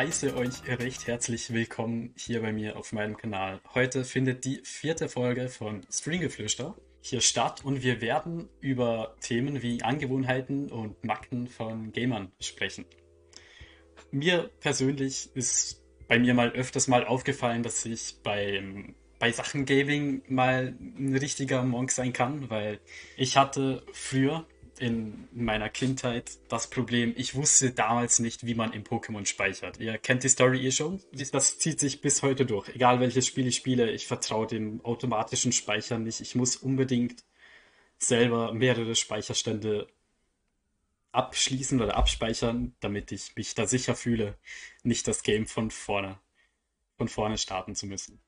heiße euch recht herzlich willkommen hier bei mir auf meinem Kanal. Heute findet die vierte Folge von Stringgeflüster hier statt und wir werden über Themen wie Angewohnheiten und Macken von Gamern sprechen. Mir persönlich ist bei mir mal öfters mal aufgefallen, dass ich beim bei Sachen Gaming mal ein richtiger Monk sein kann, weil ich hatte früher in meiner Kindheit das Problem, ich wusste damals nicht, wie man im Pokémon speichert. Ihr kennt die Story eh schon. Das zieht sich bis heute durch. Egal welches Spiel ich spiele, ich vertraue dem automatischen Speichern nicht. Ich muss unbedingt selber mehrere Speicherstände abschließen oder abspeichern, damit ich mich da sicher fühle, nicht das Game von vorne, von vorne starten zu müssen.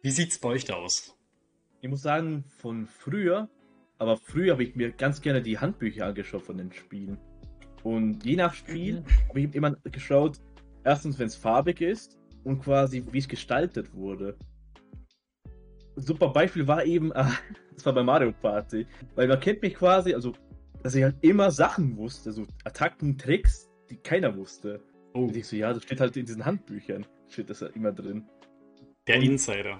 Wie sieht's bei euch da aus? Ich muss sagen, von früher aber früher habe ich mir ganz gerne die Handbücher angeschaut von den Spielen. Und je nach Spiel mhm. habe ich immer geschaut, erstens, wenn es farbig ist und quasi, wie es gestaltet wurde. Ein super Beispiel war eben, äh, das war bei Mario Party, weil man kennt mich quasi, also, dass ich halt immer Sachen wusste, so Attacken, Tricks, die keiner wusste. Oh. Und ich so, ja, das steht halt in diesen Handbüchern, steht das ja immer drin. Der und, Insider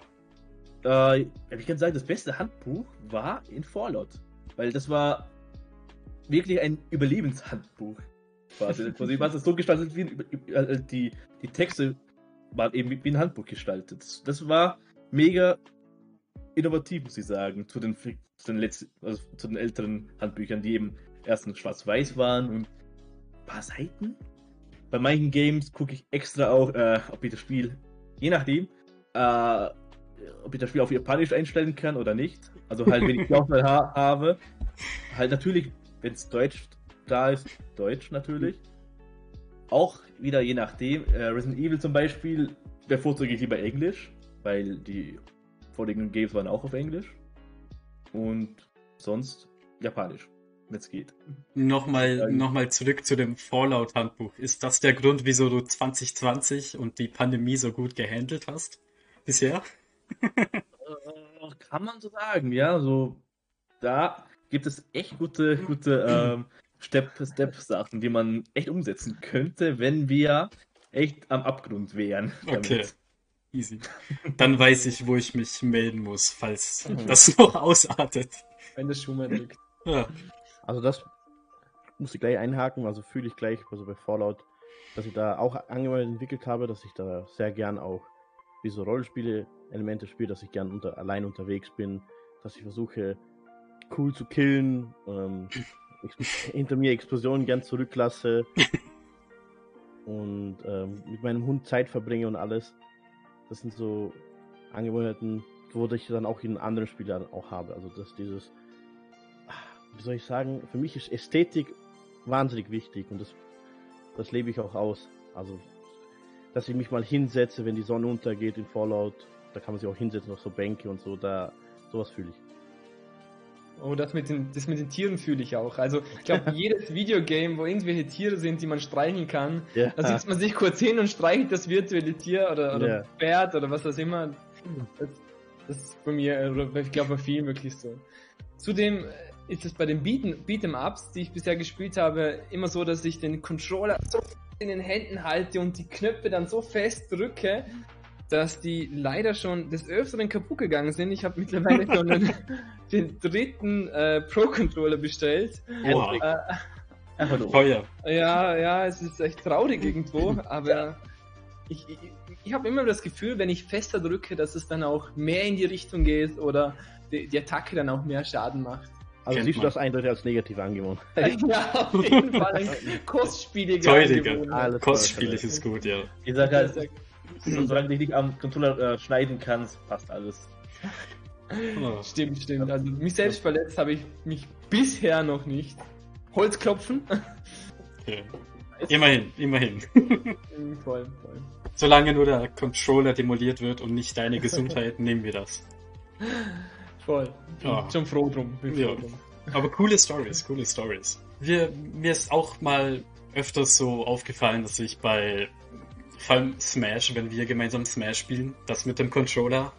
äh, ich kann sagen, das beste Handbuch war in Fallout. Weil das war wirklich ein Überlebenshandbuch. Quasi. quasi war es so gestaltet, wie ein, die, die Texte waren eben wie ein Handbuch gestaltet. Das war mega innovativ, muss ich sagen, zu den, zu den, letzten, also zu den älteren Handbüchern, die eben erstens schwarz-weiß waren und ein paar Seiten. Bei manchen Games gucke ich extra auch, äh, ob ich das Spiel, je nachdem, äh, ob ich das Spiel auf Japanisch einstellen kann oder nicht. Also halt, wenn ich die Auswahl ha habe. Halt natürlich, wenn es Deutsch da ist, Deutsch natürlich. Auch wieder je nachdem. Äh, Resident Evil zum Beispiel bevorzuge ich lieber Englisch, weil die vorliegenden Games waren auch auf Englisch. Und sonst Japanisch, wenn es geht. Nochmal, nochmal zurück zu dem Fallout-Handbuch. Ist das der Grund, wieso du 2020 und die Pandemie so gut gehandelt hast? Bisher? Äh, kann man so sagen, ja. So, da gibt es echt gute, gute ähm, Step-Step-Sachen, die man echt umsetzen könnte, wenn wir echt am Abgrund wären. Damit. Okay. Easy. Dann weiß ich, wo ich mich melden muss, falls mhm. das noch ausartet. Wenn das schon mal liegt. Ja. Also das muss ich gleich einhaken, also fühle ich gleich, also bei Fallout, dass ich da auch angemeldet entwickelt habe, dass ich da sehr gern auch wie so Rollenspiele Elemente spiele, dass ich gern unter, allein unterwegs bin, dass ich versuche, cool zu killen, ähm, hinter mir Explosionen gern zurücklasse und ähm, mit meinem Hund Zeit verbringe und alles. Das sind so Angewohnheiten, wo ich dann auch in anderen Spielen auch habe. Also dass dieses, wie soll ich sagen, für mich ist Ästhetik wahnsinnig wichtig und das, das lebe ich auch aus. Also dass ich mich mal hinsetze, wenn die Sonne untergeht in Fallout da kann man sich auch hinsetzen auf so Bänke und so, da sowas fühle ich. Oh, das mit den, das mit den Tieren fühle ich auch. Also ich glaube, jedes Videogame, wo irgendwelche Tiere sind, die man streicheln kann, ja. da sitzt man sich kurz hin und streichelt das virtuelle Tier oder, oder ja. Pferd oder was auch immer. Das, das ist bei mir, oder ich glaube bei vielen wirklich so. Zudem ist es bei den Beat'em-Ups, die ich bisher gespielt habe, immer so, dass ich den Controller so in den Händen halte und die Knöpfe dann so fest drücke, dass die leider schon des Öfteren kaputt gegangen sind. Ich habe mittlerweile schon den, den dritten äh, Pro-Controller bestellt. Wow. Äh, Feuer. Ja, ja, es ist echt traurig irgendwo, aber ich, ich, ich habe immer das Gefühl, wenn ich fester drücke, dass es dann auch mehr in die Richtung geht oder die, die Attacke dann auch mehr Schaden macht. Also Kennt siehst man. du das eindeutig als negativ Angewohnheit? ja, auf jeden Fall. Ein kostspieliger. Kostspielig ist gut, ja. Ich sage halt, solange du dich nicht am Controller äh, schneiden kannst, passt alles. Oh. Stimmt, stimmt. Also mich selbst verletzt habe ich mich bisher noch nicht. Holzklopfen. Okay. Immerhin, immerhin. voll, voll. Solange nur der Controller demoliert wird und nicht deine Gesundheit, nehmen wir das. Voll. Bin oh. schon froh drum. Ja. Froh drum. Aber coole Stories, coole Stories. Wir, mir ist auch mal öfters so aufgefallen, dass ich bei vor allem Smash, wenn wir gemeinsam Smash spielen, das mit dem Controller.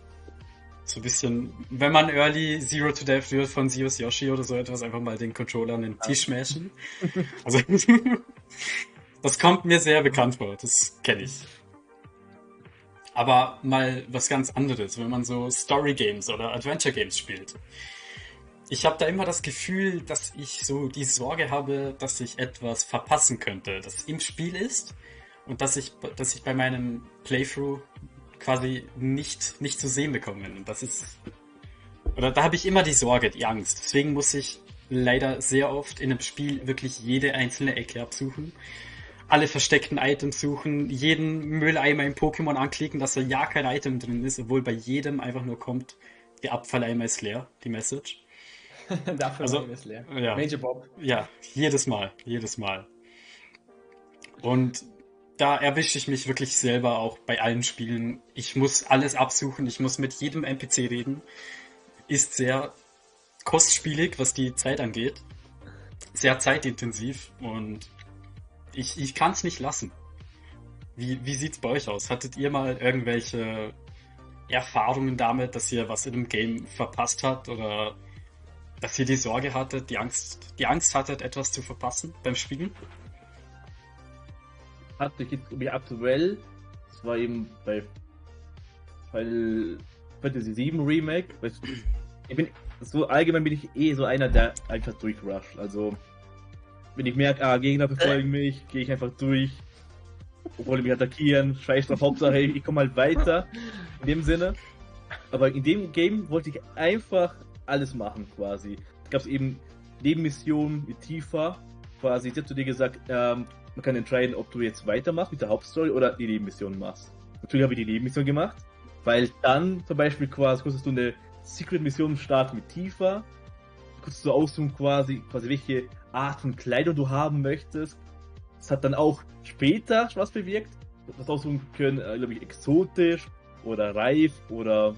So ein bisschen, wenn man Early Zero to Death wird von Zeus Yoshi oder so etwas, einfach mal den Controller an den Tisch smashen. Also, Das kommt mir sehr bekannt vor, das kenne ich. Aber mal was ganz anderes, wenn man so Story Games oder Adventure Games spielt. Ich habe da immer das Gefühl, dass ich so die Sorge habe, dass ich etwas verpassen könnte, das im Spiel ist und dass ich, dass ich bei meinem Playthrough quasi nicht, nicht zu sehen bekomme. Und das ist. Oder da habe ich immer die Sorge, die Angst. Deswegen muss ich leider sehr oft in einem Spiel wirklich jede einzelne Ecke absuchen. Alle versteckten Items suchen, jeden Mülleimer im Pokémon anklicken, dass da ja kein Item drin ist, obwohl bei jedem einfach nur kommt, der Abfalleimer ist leer, die Message. der Abfalleimer also, ist leer. Ja, Major Bob. Ja, jedes Mal, jedes Mal. Und da erwische ich mich wirklich selber auch bei allen Spielen. Ich muss alles absuchen, ich muss mit jedem NPC reden. Ist sehr kostspielig, was die Zeit angeht. Sehr zeitintensiv und ich, ich kann es nicht lassen. Wie, wie sieht's bei euch aus? Hattet ihr mal irgendwelche Erfahrungen damit, dass ihr was in einem Game verpasst habt oder dass ihr die Sorge hattet, die Angst, die Angst hattet, etwas zu verpassen beim Spielen? Hatte ich jetzt aktuell, das war eben bei Final Fantasy 7 Remake. Ich bin, so allgemein bin ich eh so einer, der einfach durchrusht. Also, wenn ich merke, ah, Gegner verfolgen mich, gehe ich einfach durch. Obwohl die mich attackieren, scheiß drauf, Hauptsache, ich komme halt weiter. In dem Sinne. Aber in dem Game wollte ich einfach alles machen, quasi. Da gab es eben Nebenmissionen mit Tifa. Quasi, jetzt hast du dir gesagt, ähm, man kann entscheiden, ob du jetzt weitermachst mit der Hauptstory oder die Nebenmission machst. Natürlich habe ich die Nebenmission gemacht, weil dann zum Beispiel quasi konntest du eine Secret-Mission starten mit Tifa. Konntest du aussuchen quasi, quasi welche Art von Kleidung du haben möchtest. Das hat dann auch später was bewirkt. Du hast aussuchen können, äh, glaube ich, exotisch oder reif oder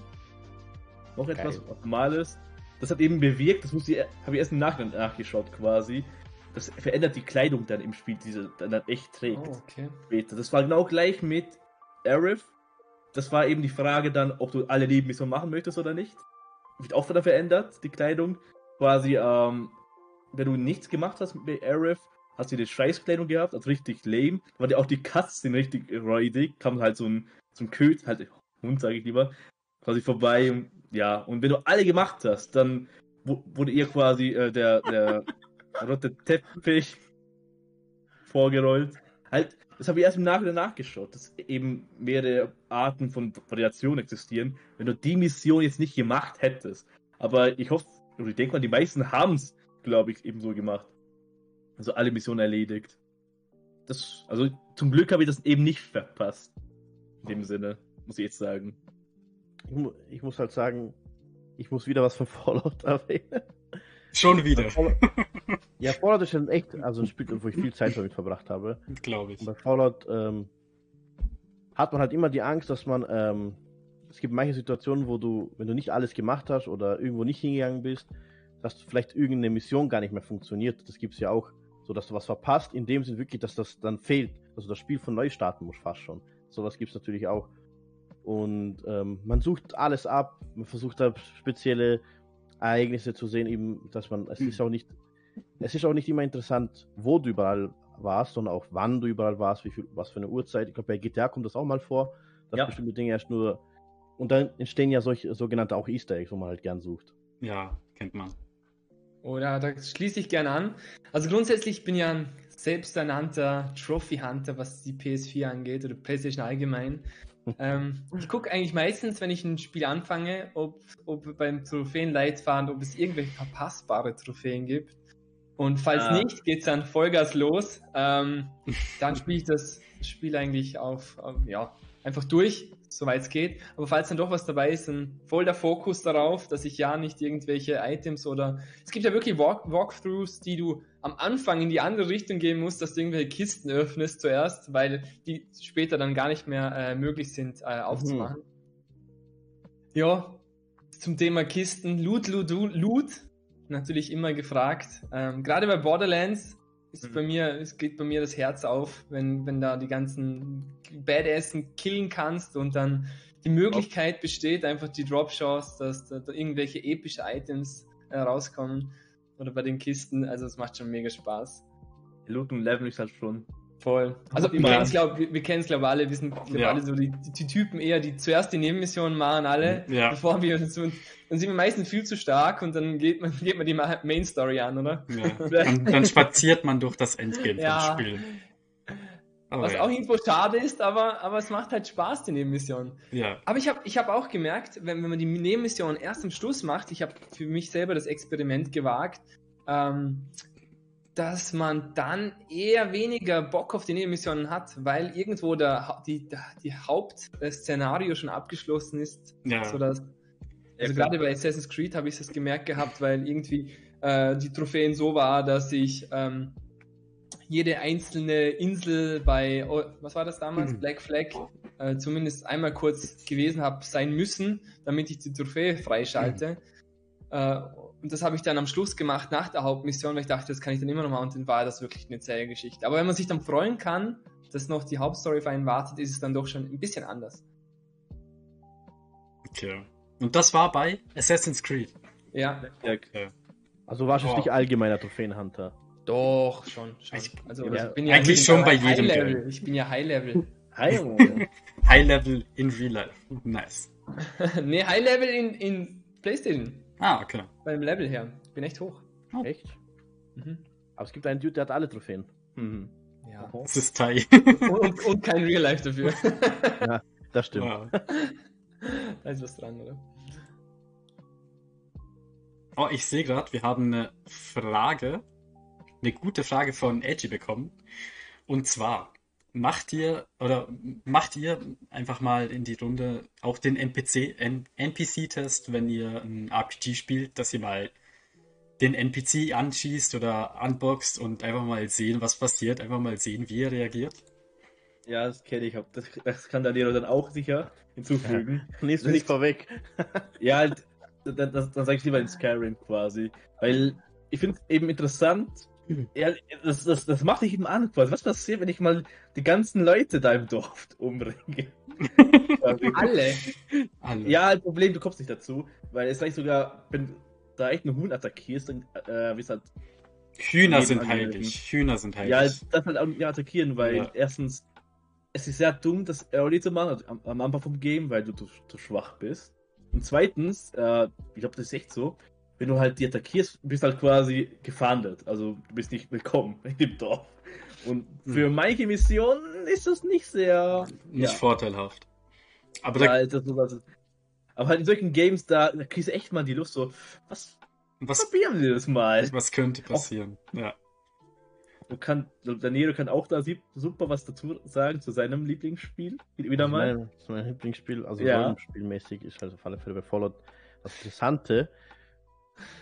noch etwas Geil. Normales. Das hat eben bewirkt, das muss ich, habe ich erst im Nachhinein nachgeschaut quasi, das verändert die Kleidung dann im Spiel, die sie dann echt trägt. Oh, okay. Später. Das war genau gleich mit Arif. Das war eben die Frage dann, ob du alle Nebenmissionen machen möchtest oder nicht. Wird auch wieder verändert, die Kleidung. Quasi, ähm, wenn du nichts gemacht hast mit Arif, hast du die Scheißkleidung gehabt, also richtig lame. Da war ja auch die Cutscene richtig räudig. Kam halt so ein, so ein Köt, halt Hund, sage ich lieber, quasi vorbei. Und, ja, und wenn du alle gemacht hast, dann wurde ihr quasi äh, der, der rote Teppich vorgerollt. Halt, das habe ich erst im Nachhinein nachgeschaut, dass eben mehrere Arten von Variationen existieren, wenn du die Mission jetzt nicht gemacht hättest. Aber ich hoffe, oder ich denke mal, die meisten haben es, glaube ich, eben so gemacht. Also alle Missionen erledigt. Das, also zum Glück habe ich das eben nicht verpasst. In dem Sinne, muss ich jetzt sagen. Ich, mu ich muss halt sagen, ich muss wieder was von Fallout erwähnen. Schon wieder. ja, Fallout ist schon echt, also ein Spiel, wo ich viel Zeit damit verbracht habe. Glaube ich. Und bei Fallout ähm, hat man halt immer die Angst, dass man, ähm, es gibt manche Situationen, wo du, wenn du nicht alles gemacht hast oder irgendwo nicht hingegangen bist, dass vielleicht irgendeine Mission gar nicht mehr funktioniert. Das gibt es ja auch, so dass du was verpasst, in dem Sinn wirklich, dass das dann fehlt, also das Spiel von neu starten muss fast schon. Sowas gibt es natürlich auch. Und ähm, man sucht alles ab, man versucht da spezielle Ereignisse zu sehen, eben, dass man, es ist auch nicht, es ist auch nicht immer interessant, wo du überall warst, sondern auch wann du überall warst, wie viel, was für eine Uhrzeit. Ich glaube, bei GTA kommt das auch mal vor, dass ja. bestimmte Dinge erst nur, und dann entstehen ja solche sogenannte auch Easter Eggs, wo man halt gern sucht. Ja, kennt man. Oder da schließe ich gern an. Also grundsätzlich bin ja ein selbsternannter Trophy Hunter, was die PS4 angeht oder PlayStation allgemein ähm, ich gucke eigentlich meistens, wenn ich ein Spiel anfange, ob, ob beim Trophäenleitfaden, ob es irgendwelche verpassbare Trophäen gibt. Und falls ah. nicht, geht es dann Vollgas los. Ähm, dann spiele ich das Spiel eigentlich auf, auf ja, einfach durch, soweit es geht. Aber falls dann doch was dabei ist, dann voll der Fokus darauf, dass ich ja nicht irgendwelche Items oder es gibt ja wirklich Walk Walkthroughs, die du am Anfang in die andere Richtung gehen musst, dass du irgendwelche Kisten öffnest zuerst, weil die später dann gar nicht mehr äh, möglich sind äh, aufzumachen. Mhm. Ja, zum Thema Kisten, Loot, Loot, Loot, natürlich immer gefragt. Ähm, Gerade bei Borderlands ist mhm. bei mir, es geht bei mir das Herz auf, wenn, wenn da die ganzen Badassen killen kannst und dann die Möglichkeit besteht, einfach die Drop-Chance, dass da, da, irgendwelche epische Items äh, rauskommen oder bei den Kisten. Also es macht schon mega Spaß. Loot und Level ist halt schon Voll. Also wir kennen es glaube wir, alle, wir sind glaub, ja. alle so die, die, Typen eher, die zuerst die Nebenmissionen machen alle, ja. bevor wir uns dann sind wir meistens viel zu stark und dann geht man, geht man die Main Story an, oder? Ja. Dann, dann spaziert man durch das Endgame ja. Spiel. Oh, Was ja. auch irgendwo schade ist, aber, aber es macht halt Spaß, die Nebenmission. Ja. Aber ich habe ich hab auch gemerkt, wenn, wenn man die Nebenmission erst am Schluss macht, ich habe für mich selber das Experiment gewagt, ähm, dass man dann eher weniger Bock auf die Nebenmissionen hat, weil irgendwo der, die, die Hauptszenario schon abgeschlossen ist. Ja. Sodass, also gerade bei Assassin's Creed habe ich das gemerkt gehabt, weil irgendwie äh, die Trophäen so war, dass ich ähm, jede einzelne Insel bei, oh, was war das damals? Mhm. Black Flag, äh, zumindest einmal kurz gewesen habe sein müssen, damit ich die Trophäe freischalte. Mhm. Äh, und das habe ich dann am Schluss gemacht nach der Hauptmission, weil ich dachte, das kann ich dann immer noch machen und dann war das wirklich eine zähe Geschichte. Aber wenn man sich dann freuen kann, dass noch die Hauptstory für einen wartet, ist es dann doch schon ein bisschen anders. Okay. Und das war bei Assassin's Creed. Ja. Okay. Also warst du oh. nicht allgemeiner Trophäenhunter? Doch, schon. schon. Ich, also, ja, ich bin ja, eigentlich schon bei jedem Level. Ich bin ja High Level. High, High Level in Real Life. Nice. nee, High Level in, in PlayStation. Ah, okay. Beim Level her. Bin echt hoch. Oh. Echt? Mhm. Aber es gibt einen Dude, der hat alle Trophäen. Mhm. Ja. Das ist Tai. und, und, kein Real Life dafür. ja, das stimmt. Wow. da ist was dran, oder? Oh, ich sehe gerade, wir haben eine Frage, eine gute Frage von Edgy bekommen. Und zwar, macht ihr oder macht ihr einfach mal in die Runde auch den NPC NPC-Test, wenn ihr ein RPG spielt, dass ihr mal den NPC anschießt oder unboxt und einfach mal sehen, was passiert, einfach mal sehen, wie er reagiert? Ja, das kenne ich. Das, das kann Daniel dann auch sicher hinzufügen. Ja. Lies nicht vorweg. ja, dann, dann, dann sage ich lieber in Skyrim quasi. Weil ich finde es eben interessant, ja, das, das, das macht dich eben an. Was passiert, wenn ich mal die ganzen Leute da im Dorf umbringe? Alle. Alle. Ja, ein Problem, du kommst nicht dazu, weil es reicht sogar, wenn da echt ein Huhn attackierst, dann äh, wie es halt. Hühner sind heilig. Hühner sind heilig. Ja, das halt auch nicht attackieren, weil ja. erstens, es ist sehr dumm, das Early zu machen, also am, am Anfang vom Game, weil du zu, zu schwach bist. Und zweitens, äh, ich glaube, das ist echt so, wenn du halt die attackierst, bist halt quasi gefahndet. Also du bist nicht willkommen im Dorf. Und für hm. manche Missionen ist das nicht sehr. Nicht ja. vorteilhaft. Aber, ja, da, das, aber halt in solchen Games, da, da kriegst du echt mal die Lust so, was, was probieren wir das mal? Was könnte passieren? Auch, ja. Du kann, Daniel kann auch da super was dazu sagen zu seinem Lieblingsspiel. Wieder mal. Mein, mein Lieblingsspiel, also ja. spielmäßig ist halt auf alle Fälle bei Fallout das Interessante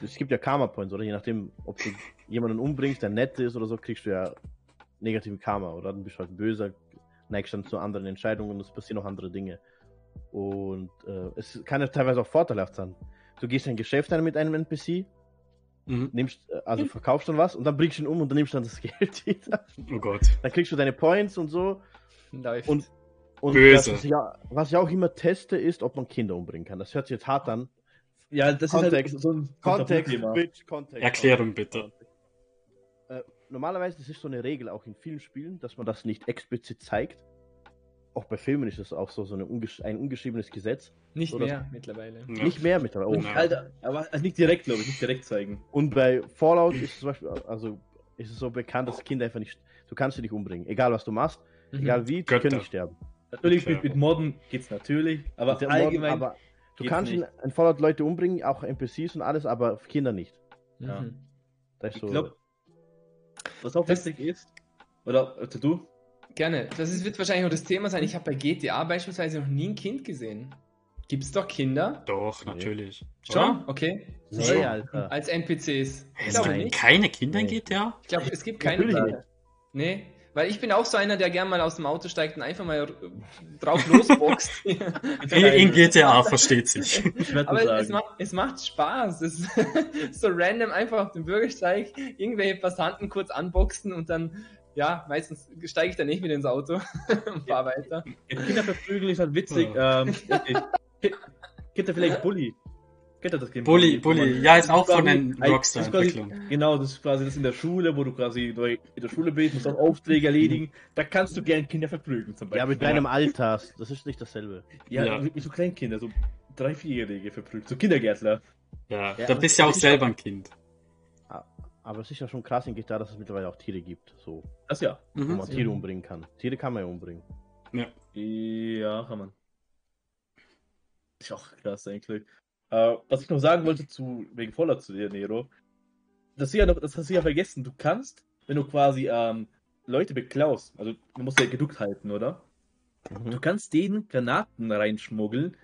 es gibt ja Karma Points, oder? Je nachdem, ob du jemanden umbringst, der nett ist oder so, kriegst du ja negativen Karma, oder? Dann bist du halt böser, neigst dann zu anderen Entscheidungen und es passieren noch andere Dinge. Und äh, es kann ja teilweise auch vorteilhaft sein. Du gehst ein Geschäft ein mit einem NPC, mhm. nimmst, äh, also verkaufst dann was und dann bringst du ihn um und dann nimmst du dann das Geld wieder. Oh Gott. Dann kriegst du deine Points und so. Läuft. Und, und Böse. Das, was, ich, was ich auch immer teste, ist, ob man Kinder umbringen kann. Das hört sich jetzt hart an, ja, das Kontext. ist halt so ein Kontext, Bitch, Kontext. Erklärung bitte. Äh, normalerweise das ist so eine Regel auch in vielen Spielen, dass man das nicht explizit zeigt. Auch bei Filmen ist das auch so, so ungesch ein ungeschriebenes Gesetz. Nicht so, mehr mittlerweile. Ja. Nicht mehr mittlerweile. Oh. Alter, aber nicht direkt, glaube ich, nicht direkt zeigen. Und bei Fallout ist zum Beispiel, also ist es so bekannt, dass Kinder einfach nicht, du kannst sie nicht umbringen. Egal was du machst, mhm. egal wie, die können nicht sterben. Natürlich mit, mit Modden geht's natürlich, aber allgemein. Modden, aber Du kannst nicht. in Fallout Leute umbringen, auch NPCs und alles, aber Kinder nicht. Ja. Mhm. Das ist so. Ich glaube, was auch wichtig ist, oder also du? Gerne. Das ist, wird wahrscheinlich auch das Thema sein. Ich habe bei GTA beispielsweise noch nie ein Kind gesehen. Gibt es doch Kinder? Doch, natürlich. Schon? Okay. Nee, Alter. Als NPCs. Es gibt keine Kinder in GTA? Ich glaube, es gibt keine Kinder. Nee. Weil ich bin auch so einer, der gern mal aus dem Auto steigt und einfach mal drauf losboxt. in GTA versteht sich. Aber es macht, es macht Spaß. Es ist so random einfach auf dem Bürgersteig irgendwelche Passanten kurz unboxen und dann, ja, meistens steige ich dann nicht wieder ins Auto und fahre weiter. Kinder verprügeln ist halt witzig. Oh. Ähm, Gibt er vielleicht Bully? Kennt ihr das Game? Bully, Bully, ja, ist auch von den quasi- Rockstar-Entwicklern. Genau, das ist quasi das in der Schule, wo du quasi in der Schule bist, musst auch Aufträge erledigen. Da kannst du gern Kinder verprügeln zum Beispiel. Ja, mit deinem Alter. Das ist nicht dasselbe. Ja, Ja. wie so Kleinkinder, so drei, vierjährige verprügelt, so Kindergärtler. Ja, Ja, da bist du ja auch selber ein Kind. Aber es ist ja schon krass in GTA, dass es mittlerweile auch Tiere gibt, so, Das ja. wo Mhm. man Tiere umbringen kann. Tiere kann man ja umbringen. Ja, kann man. Ist auch krass eigentlich. Äh, was ich noch sagen wollte zu wegen Fallout zu dir, Nero, das, ist ja noch, das hast du ja vergessen. Du kannst, wenn du quasi ähm, Leute beklaust, also du musst ja gedruckt halten, oder? Mhm. Du kannst denen Granaten reinschmuggeln,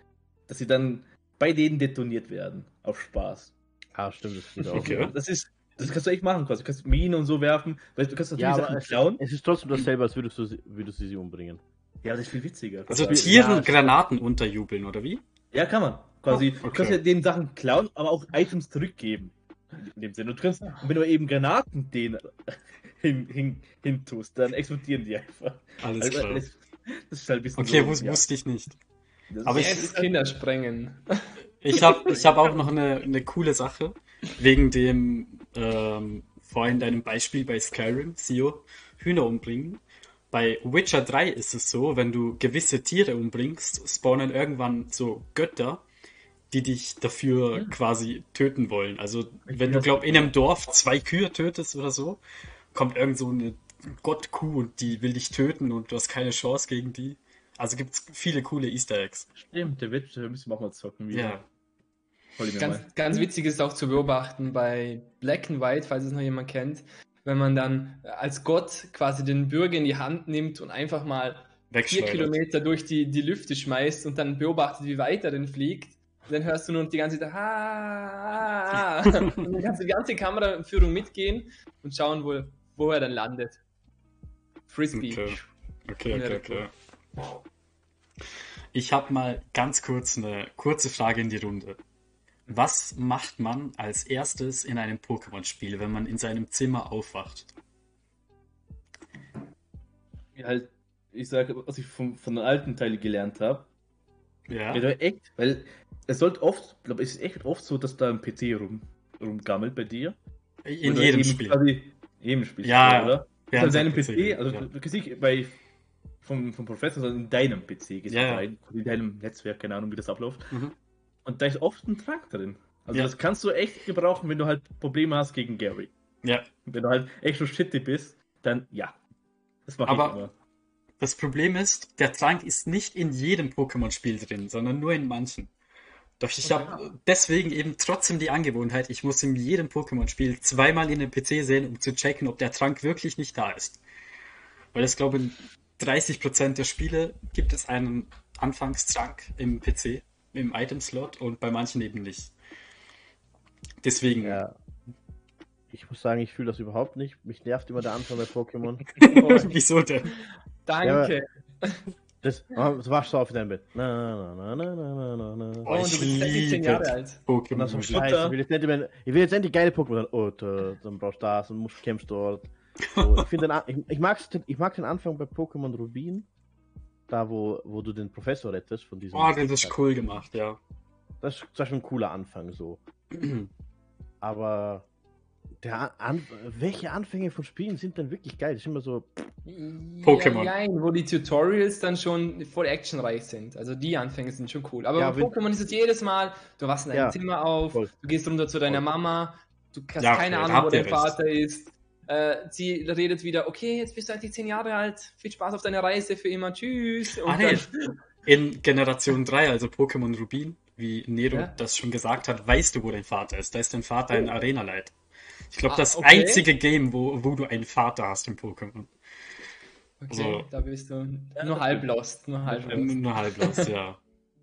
dass sie dann bei denen detoniert werden. Auf Spaß. Ah, stimmt, das geht auch. Okay. Das ist. Das kannst du echt machen, quasi. Du kannst Minen und so werfen. Weil du kannst natürlich Ja, Sachen es, klauen. es ist trotzdem dasselbe, als würdest du, sie- würdest du sie umbringen. Ja, das ist viel witziger. Also. Tieren Ja, Granaten unterjubeln, oder wie? Ja, kann man. Quasi, Oh, du okay. kannst ja den Sachen klauen, aber auch Items zurückgeben. In dem Sinne. Und, du kannst, und wenn du eben Granaten denen hin, hin, hin tust, dann explodieren die einfach. Alles Also, klar. das, das ist halt ein bisschen. Okay, so, wus ja. wusste ich nicht. Das aber ist- ich- ist Kindersprengen. Ich habe ich hab auch noch eine, eine coole Sache, wegen dem ähm, vorhin deinem Beispiel bei Skyrim, Sio, Hühner umbringen. Bei Witcher 3 ist es so, wenn du gewisse Tiere umbringst, spawnen irgendwann so Götter, die dich dafür quasi töten wollen. Also wenn du, glaub, in einem Dorf zwei Kühe tötest oder so, kommt irgend so eine Gottkuh und die will dich töten und du hast keine Chance gegen die. Also gibt's viele coole Easter Eggs. Stimmt, der wird, müssen wir auch mal zocken. Wieder. Ja. Ganz, mal. ganz witzig ist auch zu beobachten bei Black and White, falls es noch jemand kennt, wenn man dann als Gott quasi den Bürger in die Hand nimmt und einfach mal vier. Kilometer durch die, die Lüfte schmeißt und dann beobachtet, wie weit er denn fliegt. Und dann hörst du nur die ganze Zeit, ha, ha, ha. und dann kannst du die ganze Kameraführung mitgehen und schauen, wo, wo er dann landet. Frisbee. Okay. Okay, okay, okay. Ich habe mal ganz kurz eine kurze Frage in die Runde. Was macht man als erstes in einem Pokémon-Spiel, wenn man in seinem Zimmer aufwacht? Ja, halt, ich sage, was ich von, von den alten Teilen gelernt habe. Ja, echt, weil es sollte oft, glaube ich, es ist echt oft so, dass da ein PC rum, rumgammelt bei dir. in Oder jedem Spiel. Quasi, in jedem Spiel, Ja, oder? Ja, Von deinem unser PC, also ja. du nicht bei vom, vom Professor, sondern in deinem PC gehst du Ja, rein, in deinem Netzwerk, keine Ahnung, wie das abläuft. Mhm. Und da ist oft ein Trank drin. Also Ja. das kannst du echt gebrauchen, wenn du halt Probleme hast gegen Gary. Ja, Wenn du halt echt so shitty bist, dann ja. Das mache ich Aber- immer. das Problem ist, der Trank ist nicht in jedem Pokémon-Spiel drin, sondern nur in manchen. Doch ich habe deswegen eben trotzdem die Angewohnheit, ich muss in jedem Pokémon-Spiel zweimal in den PC sehen, um zu checken, ob der Trank wirklich nicht da ist. Weil ich glaube, in 30% der Spiele gibt es einen Anfangstrank im PC, im Item-Slot und bei manchen eben nicht. Deswegen, Ja. Ich muss sagen, ich fühle das überhaupt nicht. Mich nervt immer der Anfang bei Pokémon. wieso denn? Danke. Das, oh, das war so auf deinem Bett. Na, na, na, na, na, na, na. Oh, Oh, ich und du bist 17 liebe Jahre alt. Und dann so Pokémon. scheiße, ich will jetzt nicht, über- ich will jetzt endlich geile Pokémon. Oh, da, dann brauchst du das und musst kämpfst dort. So, ich, finde den ich, ich, mag's den- ich mag den Anfang bei Pokémon Rubin. Da, wo, wo du den Professor rettest von diesem. Oh, das ist cool gemacht, ja. Das ist, das ist schon ein cooler Anfang so. Aber der An welche Anfänge von Spielen sind denn wirklich geil? Das ist immer so. Pokémon. Ja, nein, wo die Tutorials dann schon voll actionreich sind. Also die Anfänge sind schon cool. Aber Ja, bei Pokémon ist es jedes Mal, du wachst in deinem Ja, Zimmer auf, voll. du gehst runter zu deiner Voll. Mama, du hast Ja, keine Ahnung, wo dein. Vater ist. Äh, sie redet wieder, okay, jetzt bist du eigentlich zehn Jahre alt, viel Spaß auf deiner Reise für immer, tschüss. Und Ah, nee. In Generation 3, also Pokémon Rubin, wie Nero Ja. das schon gesagt hat, weißt du, wo dein Vater ist. Da ist dein Vater ein Arena-Leit. Ich glaube, Ah, das okay. einzige Game, wo, wo du einen Vater hast im Pokémon. okay, So. da bist du nur halb lost, nur halb lost. Nur halblos, ja.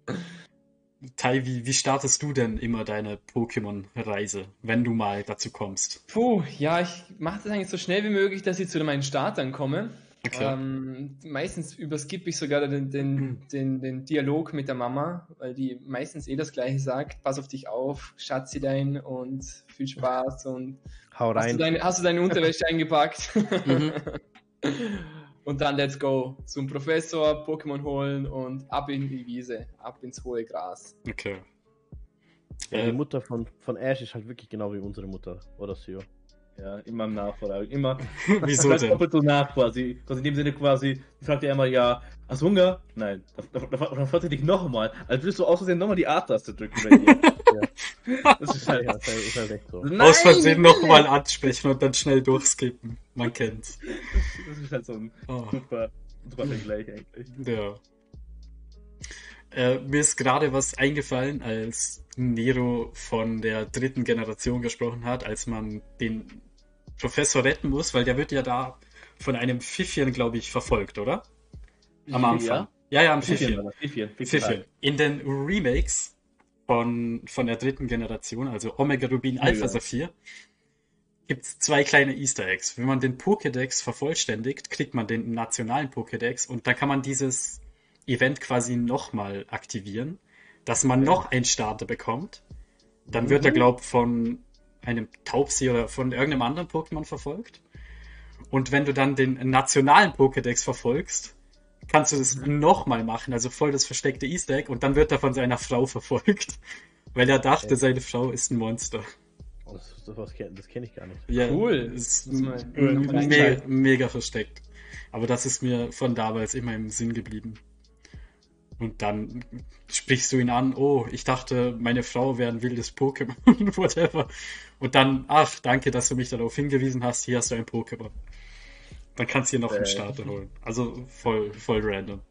Tai, wie, wie startest du denn immer deine Pokémon-Reise, wenn du mal dazu kommst? Puh, ja, ich mache das eigentlich so schnell wie möglich, dass ich zu meinen Startern komme. Okay. Ähm, meistens überskippe ich sogar den, den, den, den Dialog mit der Mama, weil die meistens eh das Gleiche sagt. Pass auf dich auf, Schatzi dein und viel Spaß und Hau hast du, rein. deine, hast du deine Unterwäsche eingepackt? Mhm. und dann let's go zum Professor, Pokémon holen und ab in die Wiese, ab ins hohe Gras. Okay. Ja, die Mutter von, von Ash ist halt wirklich genau wie unsere Mutter, oder Sio? Ja, immer im Nachfragen. Immer. Wieso denn? Doppelt so nach quasi. quasi. In dem Sinne quasi, fragt er einmal, ja, hast du Hunger? Nein. Dann, dann, dann fragt er dich nochmal. Als würdest du aus Versehen nochmal die A-Taste drücken bei dir. ja. Das ist halt, ja, das ist halt echt so. Nein, aus Versehen nochmal ansprechen und dann schnell durchskippen. Man kennt's. Das ist halt so ein oh. super, super Vergleich eigentlich. Ja. Äh, mir ist gerade was eingefallen, als Nero von der dritten Generation gesprochen hat, als man den Professor retten muss, weil der wird ja da von einem Pfiffchen, glaube ich, verfolgt, oder? Am Anfang. Ja, ja, ja am Pfiffchen. Pfiffchen. Pfiffchen. In den Remakes von, von der dritten Generation, also Omega Rubin Alpha. Saphir, gibt es zwei kleine Easter Eggs. Wenn man den Pokédex vervollständigt, kriegt man den nationalen Pokédex und da kann man dieses Event quasi nochmal aktivieren, dass man noch einen Starter bekommt. Dann wird mhm. er, glaube ich, von einem Taubsi oder von irgendeinem anderen Pokémon verfolgt. Und wenn du dann den nationalen Pokédex verfolgst, kannst du das mhm. nochmal machen, also voll das versteckte Easter Egg, und dann wird er von seiner Frau verfolgt, weil er dachte, okay. seine Frau ist ein Monster. Oh, das, das, das kenne ich gar nicht. Ja, cool. Ist me mega versteckt. Aber das ist mir von damals immer im Sinn geblieben. Und dann sprichst du ihn an, oh, ich dachte, meine Frau wäre ein wildes Pokémon, whatever. Und dann, ach, danke, dass du mich darauf hingewiesen hast, hier hast du ein Pokémon. Dann kannst du hier noch äh, einen Starter holen. Also voll, voll random.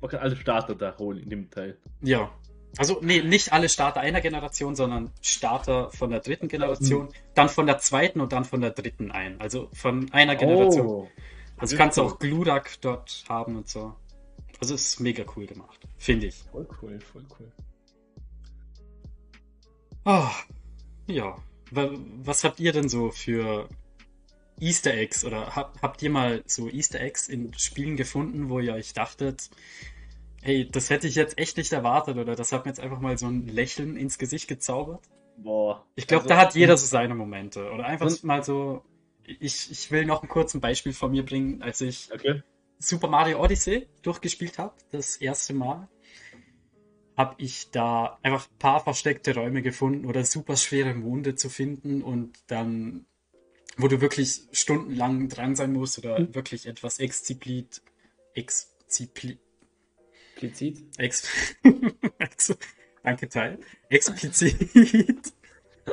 Man kann alle Starter da holen in dem Teil. Ja. Also, nee, nicht alle Starter einer Generation, sondern Starter von der dritten Generation, mhm. dann von der zweiten und dann von der dritten ein. Also von einer Generation. Oh, also kannst du auch Glurak dort haben und so. Also ist mega cool gemacht, finde ich. Voll cool, voll cool. Oh, ja. Was habt ihr denn so für Easter Eggs oder hab, habt ihr mal so Easter Eggs in Spielen gefunden, wo ihr euch dachtet, hey, das hätte ich jetzt echt nicht erwartet oder das hat mir jetzt einfach mal so ein Lächeln ins Gesicht gezaubert? Boah. Ich glaube, also, da hat jeder so seine Momente. Oder einfach mal so, ich, ich will noch ein kurzes Beispiel von mir bringen, als ich okay. Super Mario Odyssey durchgespielt habe, das erste Mal, habe ich da einfach ein paar versteckte Räume gefunden oder super schwere Monde zu finden und dann, wo du wirklich stundenlang dran sein musst oder mhm. wirklich etwas explizit, explizit, Ex danke Teil, explizit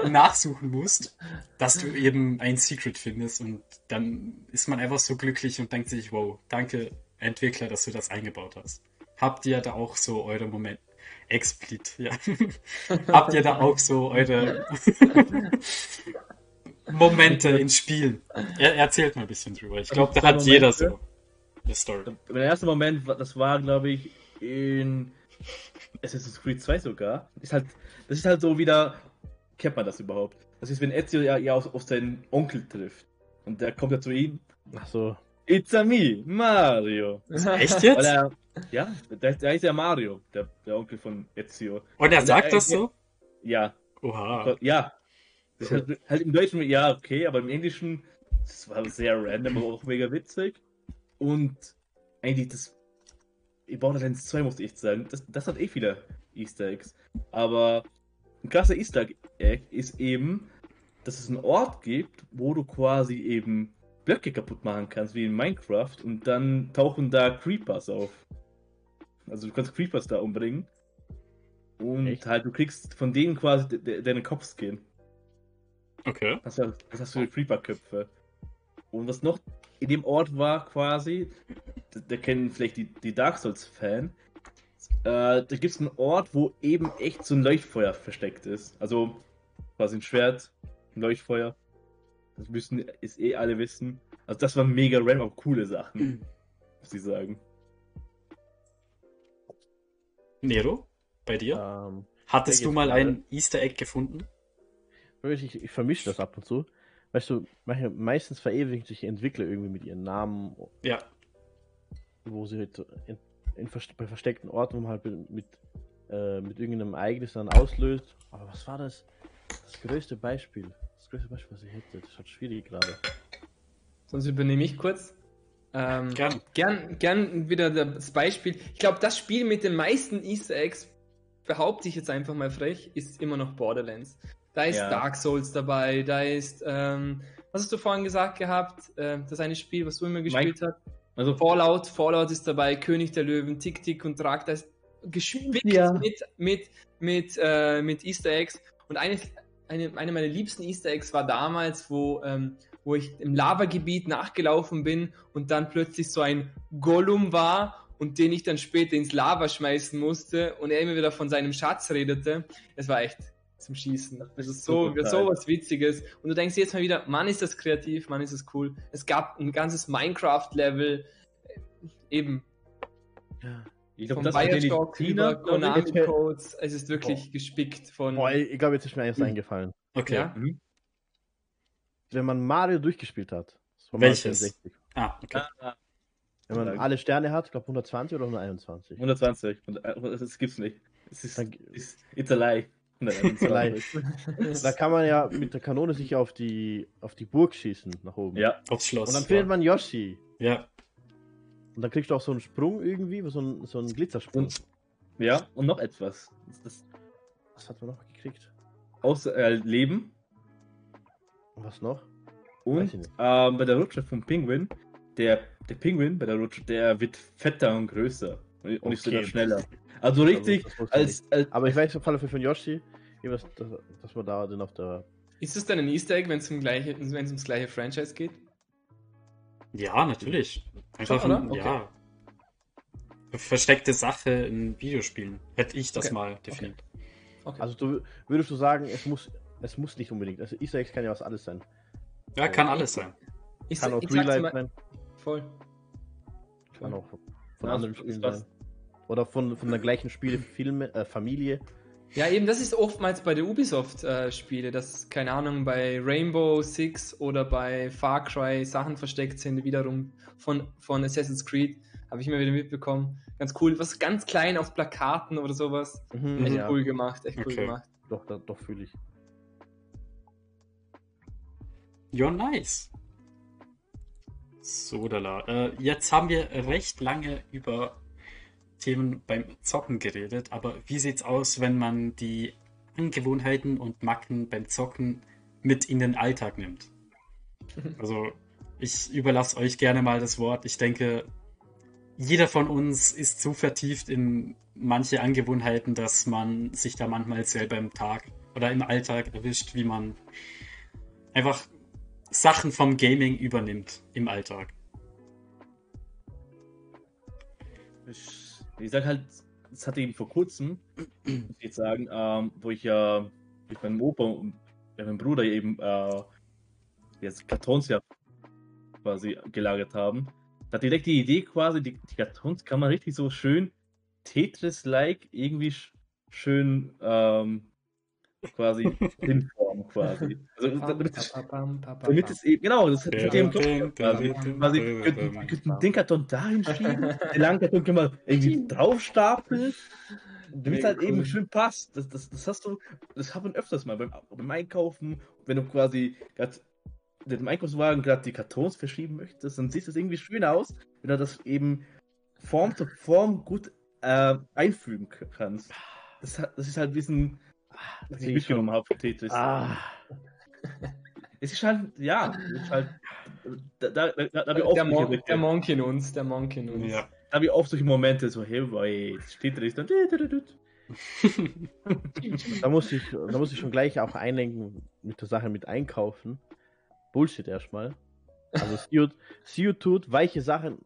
nachsuchen musst, dass du eben ein Secret findest und dann ist man einfach so glücklich und denkt sich, wow, danke Entwickler, dass du das eingebaut hast. Habt ihr da auch so eure Momente? Explit, ja. Habt ihr da auch so eure Momente in Spielen? Er, erzählt mal ein bisschen drüber. Ich glaube, da hat Momente, jeder so eine Story. Der erste Moment, das war, glaube ich, in Assassin's Creed 2 sogar. Ist halt, das ist halt so wieder kennt man das überhaupt? Das ist, wenn Ezio ja, ja auf, auf seinen Onkel trifft. Und der kommt ja zu ihm. Ach so. It's a me, Mario. Echt jetzt? Er, ja, der, der ist ja Mario, der, der Onkel von Ezio. Und er sagt der, das so? Ja. Oha. Ja. Das halt, halt, im Deutschen, ja, okay, aber im Englischen, das war sehr random, aber auch mega witzig. Und eigentlich das. Ich Borderlands 2 muss ich sagen, das, das hat eh viele Easter Eggs. Aber ein krasser Easter Egg ist eben, dass es einen Ort gibt, wo du quasi eben Blöcke kaputt machen kannst, wie in Minecraft, und dann tauchen da Creepers auf. Also du kannst Creepers da umbringen. Und Echt? halt, du kriegst von denen quasi de de deine Kopfskin. Okay. Das, das hast du für Creeper-Köpfe. Und was noch in dem Ort war quasi, da kennen vielleicht die, die Dark Souls-Fan, äh, da gibt es einen Ort, wo eben echt so ein Leuchtfeuer versteckt ist. Also quasi ein Schwert, ein Leuchtfeuer. Das müssen es eh alle wissen. Also das waren mega random, aber coole Sachen, mhm. muss ich sagen. Nero, bei dir? Ähm, Hattest du mal ein Easter Egg gefunden? Ich, ich vermische das ab und zu. Weißt du, meistens verewigen sich Entwickler irgendwie mit ihren Namen. Ja. Wo sie halt in, bei versteckten Orten, wo man halt mit, äh, mit irgendeinem Ereignis dann auslöst. Aber was war das? Das größte Beispiel. Das größte Beispiel, was ich hätte. Das hat schwierig gerade. Sonst übernehme ich kurz. Ähm, gern. gern. Gern wieder das Beispiel. Ich glaube, das Spiel mit den meisten Easter Eggs behaupte ich jetzt einfach mal frech, ist immer noch Borderlands. Da ist ja. Dark Souls dabei, da ist, ähm, was hast du vorhin gesagt gehabt? Äh, das eine Spiel, was du immer gespielt hast. Also Fallout, Fallout ist dabei, König der Löwen, Tick Tick und Drag, da ist gespickt ja. mit, mit, mit, äh, mit Easter Eggs. Und eine, eine, eine meiner liebsten Easter Eggs war damals, wo, ähm, wo ich im Lavagebiet nachgelaufen bin und dann plötzlich so ein Gollum war und den ich dann später ins Lava schmeißen musste und er immer wieder von seinem Schatz redete. Es war echt zum Schießen. Das ist so, so was Witziges. Und du denkst jetzt mal wieder, Mann, ist das kreativ, Mann, ist das cool. Es gab ein ganzes Minecraft-Level, eben. Ja. Ich glaube, das Bioshock über Konami-Codes. Es ist wirklich Boah. gespickt von. Boah, ich glaube, jetzt ist mir eines mhm. eingefallen. Okay. Ja? Mhm. Wenn man Mario durchgespielt hat. Welches? Ah, okay. Ah, wenn man alle Sterne hat, ich glaube 120 oder 121? 120. Das gibt's nicht. Es ist, Dann, ist it's a lie. Nein, da kann man ja mit der Kanone sich auf die, auf die Burg schießen, nach oben. Ja, aufs Schloss. Und dann findet man Yoshi. Ja. Und dann kriegst du auch so einen Sprung irgendwie, so einen, so einen Glitzersprung. Und, ja, und noch etwas. Das, was hat man noch gekriegt? Außer äh, Leben. Was noch? Und ähm, bei der Rutsche vom Pinguin, der, der Pinguin bei der Rutsche, der wird fetter und größer. Und okay. nicht sogar schneller. Also richtig, also, als, als, Aber ich weiß auf jeden Fall von Yoshi, dass, dass man da den auf der. Ist es dann ein Easter Egg, wenn es um gleiche, ums gleiche Franchise geht? Ja, natürlich. Einfach Schon, ein, okay. ja. Versteckte Sache in Videospielen. Hätte ich das okay. mal definiert. Okay. Also du würdest du sagen, es muss, es muss nicht unbedingt. Also Easter Eggs kann ja was alles sein. Ja, kann alles sein. Ich, kann auch Real Life sein. Voll. Kann auch von ja, anderen Spielen sein. Oder von, von der gleichen Spielefilme, äh, Familie. Ja, eben, das ist oftmals bei der Ubisoft-Spiele, äh, dass, keine Ahnung, bei Rainbow Six oder bei Far Cry Sachen versteckt sind, wiederum von, von Assassin's Creed. Habe ich immer wieder mitbekommen. Ganz cool. Was ganz klein auf Plakaten oder sowas. Mhm, echt ja. cool gemacht, echt cool okay. gemacht. Doch, doch, doch fühle ich. You're nice. So, da äh, Jetzt haben wir recht lange über Themen beim Zocken geredet, aber wie sieht's aus, wenn man die Angewohnheiten und Macken beim Zocken mit in den Alltag nimmt? Also, ich überlasse euch gerne mal das Wort. Ich denke, jeder von uns ist zu vertieft in manche Angewohnheiten, dass man sich da manchmal selber im Tag oder im Alltag erwischt, wie man einfach Sachen vom Gaming übernimmt im Alltag. Ich ich sag halt, das hatte ich vor kurzem, muss ich jetzt sagen, ähm, wo ich ja mit meinem Opa und meinem Bruder eben äh, jetzt Kartons ja quasi gelagert haben. Da direkt die Idee quasi, die, die Kartons kann man richtig so schön Tetris-like irgendwie sch schön ähm, quasi hinformen quasi. Also damit, es, damit es eben, genau, das hat eben quasi, quasi den Karton dahin schieben, den langen Karton können wir irgendwie draufstapeln, damit es halt eben schön passt. Das, das, das hast du, das hat man öfters mal beim, beim Einkaufen, wenn du quasi gerade dem Einkaufswagen gerade die Kartons verschieben möchtest, dann sieht es irgendwie schön aus, wenn du das eben Form zu Form gut äh, einfügen kannst. Das, das ist halt ein bisschen was ich mitgenommen habe für Tetris. Ah. Es ist halt, ja, es ist halt, da, da, da, da habe ich oft der, Mon der Monk in uns, der Monk in uns. Ja. Da habe ich oft solche Momente so, hey, weil Tetris dann. da muss ich, da muss ich schon gleich auch einlenken mit der Sache mit einkaufen. Bullshit erstmal. Also Sio tut weiche Sachen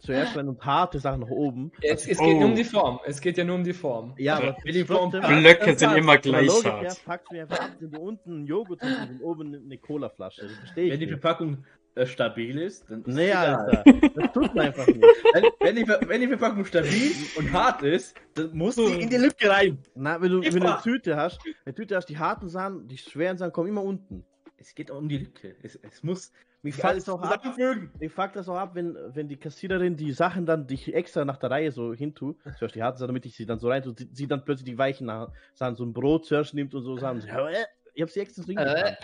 zuerst rein und harte Sachen nach oben. Es, es geht oh. nur um die Form. Es geht ja nur um die Form. Ja, aber für die Form. Blöcke sind immer gleich hart. Ja, du mir einfach ab, wenn du unten einen Joghurt hast und oben eine Colaflasche. Wenn die Verpackung äh, stabil ist, dann. Nee, Alter. Das tut man einfach nicht. Wenn, wenn, die, wenn die Verpackung stabil und hart ist, dann musst du in die Lücke rein. Na, wenn du, wenn du eine Tüte hast, eine Tüte hast, die harten Sachen, die schweren Sachen kommen immer unten. Es geht auch um die Lücke. Es, es muss, mich fuckt es auch ab. Mich fuckt das auch ab, wenn, wenn die Kassiererin die Sachen dann dich extra nach der Reihe so hintut, zuerst die harten Sachen, damit ich sie dann so rein tue, sie, sie dann plötzlich die weichen Sachen, so ein Brot zuerst nimmt und so Sachen. Ich hab sie extra so äh.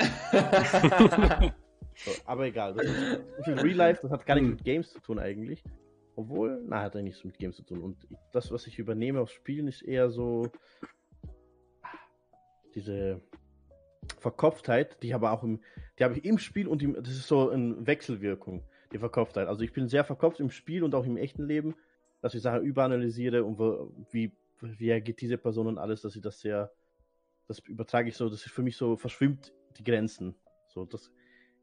so, Aber egal, das ist so Real Life, das hat gar nichts mit Games zu tun eigentlich. Obwohl, na, hat er nichts mit Games zu tun. Und das, was ich übernehme aufs Spielen, ist eher so diese Verkopftheit, die aber auch im, die habe ich im Spiel und im, das ist so eine Wechselwirkung, die Verkopftheit. Also ich bin sehr verkopft im Spiel und auch im echten Leben, dass ich Sachen überanalysiere und wie, wie reagiert diese Person und alles, dass ich das sehr, das übertrage ich so, das ist für mich so, verschwimmt die Grenzen. So, das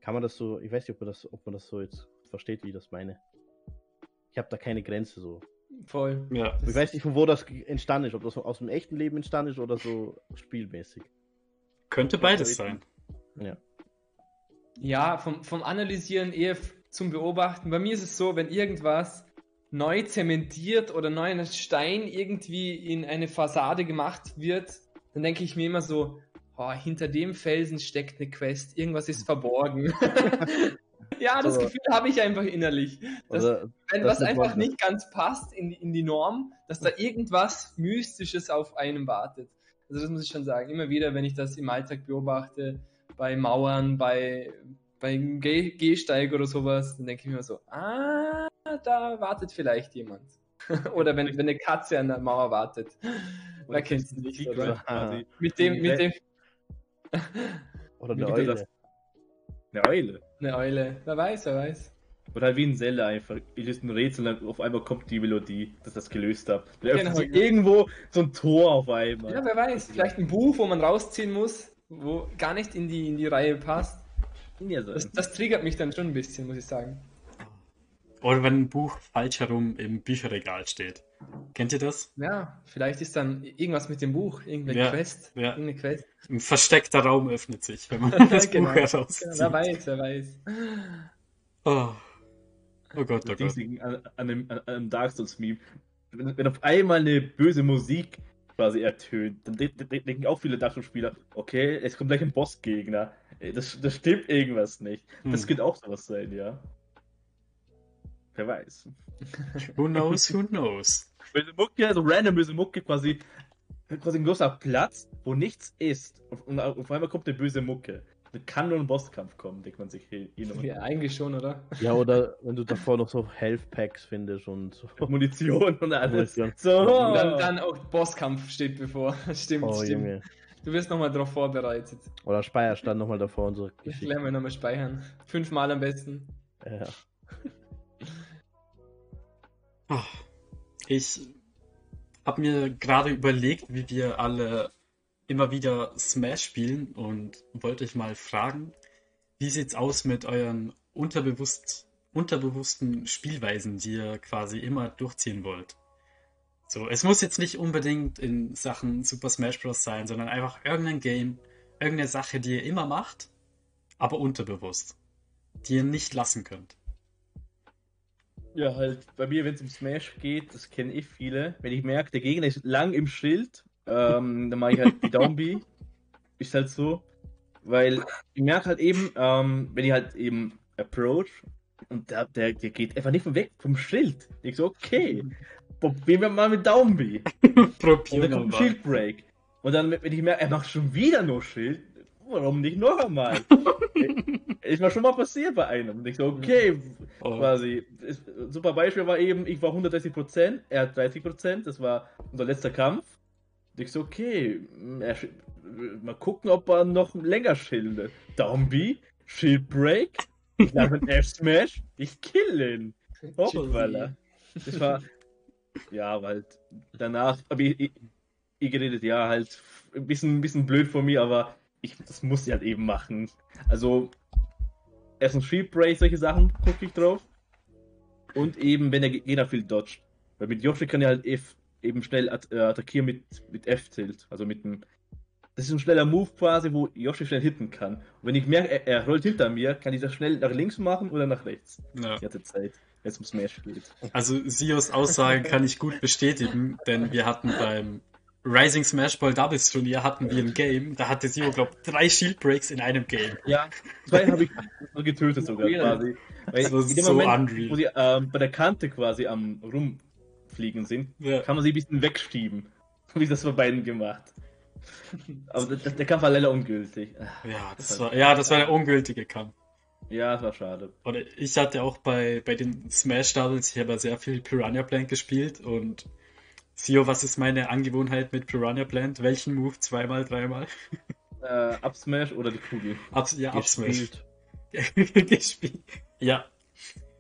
kann man das so, ich weiß nicht, ob man das, ob man das so jetzt versteht, wie ich das meine. Ich habe da keine Grenze so. Voll. Ja. Ich weiß nicht, von wo das entstanden ist, ob das aus dem echten Leben entstanden ist oder so spielmäßig. Könnte beides sein. Ja. Ja, vom, vom Analysieren eher zum Beobachten. Bei mir ist es so, wenn irgendwas neu zementiert oder neu ein Stein irgendwie in eine Fassade gemacht wird, dann denke ich mir immer so, oh, hinter dem Felsen steckt eine Quest, irgendwas ist verborgen. ja, das Gefühl habe ich einfach innerlich. Dass, wenn was einfach nicht ganz passt in, in die Norm, dass da irgendwas Mystisches auf einem wartet. Also das muss ich schon sagen. Immer wieder, wenn ich das im Alltag beobachte, bei Mauern, bei, bei Gehsteig oder sowas, dann denke ich mir so, ah, da wartet vielleicht jemand. oder wenn, wenn eine Katze an der Mauer wartet. Wer kennt sie nicht, oder? Ah. Mit dem, mit dem. oder eine Eule. Eine Eule. Eine Eule. Wer weiß, wer weiß. Oder halt wie ein Zelda einfach. Ich löse ein Rätsel und dann auf einmal kommt die Melodie, dass ich das gelöst habe. Dann genau. öffnet irgendwo so ein Tor auf einmal. Ja, wer weiß. Vielleicht ein Buch, wo man rausziehen muss, wo gar nicht in die, in die Reihe passt. Das, das triggert mich dann schon ein bisschen, muss ich sagen. Oder wenn ein Buch falsch herum im Bücherregal steht. Kennt ihr das? Ja, vielleicht ist dann irgendwas mit dem Buch, irgendeine ja, Quest. Ja. Irgendeine Quest. Ein versteckter Raum öffnet sich, wenn man das genau. Buch herauszieht. Wer weiß, wer weiß. Oh, oh Gott, oh Gott. An, an, einem, an einem Dark Souls Meme. Wenn, wenn auf einmal eine böse Musik quasi ertönt, dann denken auch viele Dark Souls Spieler, okay, es kommt gleich ein Bossgegner. Das, das stimmt irgendwas nicht. Das hm. könnte auch sowas sein, ja. Wer weiß. Who knows, who knows. Böse Mucke, also random böse Mucke quasi, quasi ein großer Platz, wo nichts ist. Und, auf einmal kommt eine böse Mucke. Kann nur ein Bosskampf kommen, denkt man sich hin und Ja, eigentlich schon, oder? Ja, oder wenn du davor noch so Health Packs findest und so. Munition und alles. Munition. So. Dann, dann, auch Bosskampf steht bevor. stimmt, oh, stimmt. Junge. Du wirst nochmal darauf vorbereitet. Oder Speicher stand nochmal davor und so. Ich lerne mir nochmal speichern. Fünfmal am besten. Ja. Ich habe mir gerade überlegt, wie wir alle immer wieder Smash spielen und wollte euch mal fragen, wie sieht's aus mit euren unterbewusst, unterbewussten Spielweisen, die ihr quasi immer durchziehen wollt? So, es muss jetzt nicht unbedingt in Sachen Super Smash Bros. sein, sondern einfach irgendein Game, irgendeine Sache, die ihr immer macht, aber unterbewusst, die ihr nicht lassen könnt. Ja, halt bei mir, wenn es um Smash geht, das kenne ich viele. Wenn ich merke, der Gegner ist lang im Schild, ähm, dann mache ich halt die Downbee. ist halt so. Weil ich merke halt eben, ähm, wenn ich halt eben approach und der, der, der geht einfach nicht weg vom Schild. Ich so, okay, probieren wir mal mit Downbee. Probieren wir mal. Shield Break. Und dann, wenn ich merke, er macht schon wieder nur Schild, warum nicht noch einmal? ist mir schon mal passiert bei einem. Und ich so, okay, oh. quasi. Super Beispiel war eben, ich war 130%, er hat 30%, das war unser letzter Kampf. Ich so, okay, er, mal gucken, ob er noch länger schildet. Downbee, Shield Break, ich nach einem F-Smash, ich kill ihn. Hoppala. Das war, ja, weil danach habe ich, ich, ich geredet, ja, halt ein bisschen, ein bisschen blöd von mir, aber ich, das muss ich halt eben machen. Also, erst ein Shield Break, solche Sachen gucke ich drauf. Und eben, wenn der Gegner viel dodgt. Weil mit Yoshi kann er halt F eben schnell at äh, attackieren mit, mit F-Tilt. Also mit einem. Das ist ein schneller Move quasi, wo Yoshi schnell hitten kann. Und wenn ich merke, er, er rollt hinter mir, kann ich das schnell nach links machen oder nach rechts. Ja. Ich hatte Zeit, wenn es um Smash geht. Also Sios Aussage kann ich gut bestätigen, denn wir hatten beim Rising Smash Ball Doubles Turnier hatten wir ein Game, da hatte Zero, glaube ich, drei Shield Breaks in einem Game. Ja, zwei habe ich getötet sogar quasi. Weil das war so Moment, unreal. Wo sie ähm, bei der Kante quasi am rumfliegen sind, ja. kann man sie ein bisschen wegschieben. Wie das bei beiden gemacht. Aber der, der Kampf war leider ungültig. Ja, das war, ja, das war der ungültige Kampf. Ja, das war schade. Oder ich hatte auch bei, bei den Smash Doubles, ich habe ja sehr viel Piranha Plant gespielt und Sio, was ist meine Angewohnheit mit Piranha Plant? Welchen Move zweimal, dreimal? Äh, Upsmash oder die Kugel? Up, ja, Upsmash. gespielt. Ja.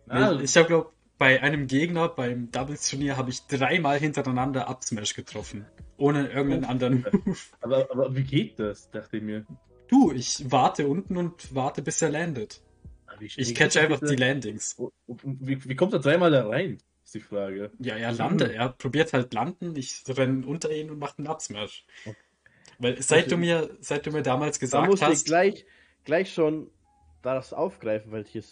Ah, ich habe, glaube bei einem Gegner beim Doubles-Turnier habe ich dreimal hintereinander Upsmash getroffen. Ohne irgendeinen oh, anderen Move. Aber, aber wie geht das, dachte ich mir. Du, ich warte unten und warte, bis er landet. Ich catch einfach die Landings. Wie, wie kommt er dreimal da rein? Ist die Frage. Ja, er landet. Er probiert halt landen. Ich renne unter ihn und mache einen Upsmash. Okay. Weil seit du mir, seit du mir damals gesagt da musst hast. Ich gleich, gleich schon das aufgreifen, weil hier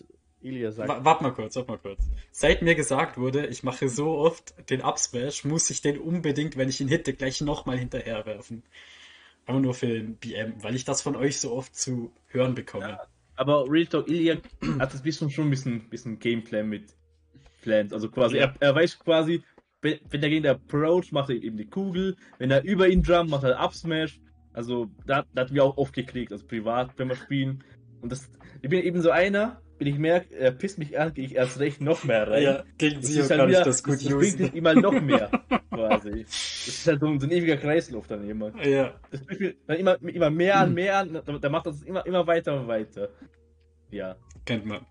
Ilya sagt. Warte mal kurz, warte mal kurz. Seit mir gesagt wurde, ich mache so oft den Upsmash, muss ich den unbedingt, wenn ich ihn hitte, gleich nochmal hinterher werfen. Aber nur für den BM, weil ich das von euch so oft zu hören bekomme. Ja, aber Real Talk, Ilya hat das bisschen schon ein bisschen, bisschen Gameplay mit Plans. Also quasi, ja. er, er weiß quasi, wenn, wenn der Gegner approach, macht er eben die Kugel. Wenn er über ihn jumpt, macht er Upsmash. Also da, da hatten wir auch oft gekriegt, also privat, wenn wir spielen. Und das, ich bin eben so einer, wenn ich merke, er pisst mich an, gehe ich erst recht noch mehr rein. Ja, gegen sie halt kann wieder, ich das gut das, usen. Das bringt immer noch mehr, quasi. Das ist halt so ein, so ein ewiger Kreislauf dann immer. Ja. Das bringt dann immer, immer mehr an, mehr an, dann macht das immer, immer weiter und weiter. Ja. Kennt man.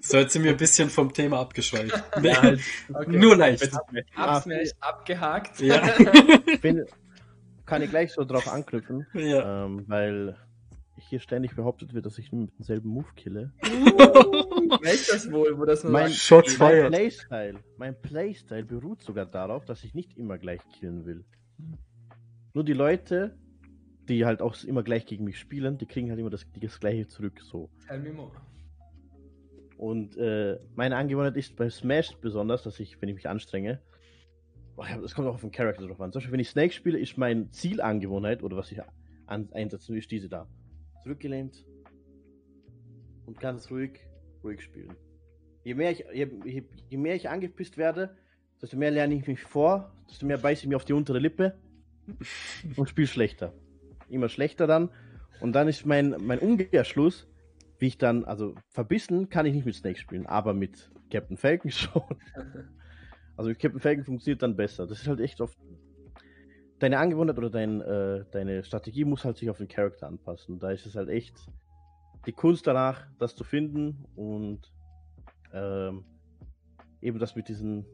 So, jetzt sind wir ein bisschen vom Thema abgeschweift. Ja, halt, okay. Nur leicht. Absmash abgehakt. Ja. Bin, kann ich gleich so drauf anknüpfen, ja. ähm, weil hier ständig behauptet wird, dass ich nur mit demselben Move kille. Weiß das wohl, wo das nur mein, Shots mein Playstyle, mein Playstyle beruht sogar darauf, dass ich nicht immer gleich killen will. Nur die Leute, die halt auch immer gleich gegen mich spielen, die kriegen halt immer das, das gleiche zurück, so. Tell me more. Und äh, meine Angewohnheit ist bei Smash besonders, dass ich, wenn ich mich anstrenge, ja, das kommt auch auf den Charakter drauf an. Zum Beispiel, wenn ich Snake spiele, ist meine Zielangewohnheit oder was ich an, einsetze, ist diese da. Zurückgelehnt und ganz ruhig, ruhig spielen. Je mehr ich, je, je, je mehr ich angepisst werde, desto mehr lerne ich mich vor, desto mehr beiße ich mir auf die untere Lippe und spiele schlechter. Immer schlechter dann. Und dann ist mein, mein Umkehrschluss, wie ich dann, also verbissen kann ich nicht mit Snake spielen, aber mit Captain Falcon schon. Also mit Captain Falcon funktioniert dann besser. Das ist halt echt oft. Deine Angewohnheit oder dein, äh, deine Strategie muss halt sich auf den Charakter anpassen. Da ist es halt echt die Kunst danach, das zu finden und ähm, eben das mit diesen.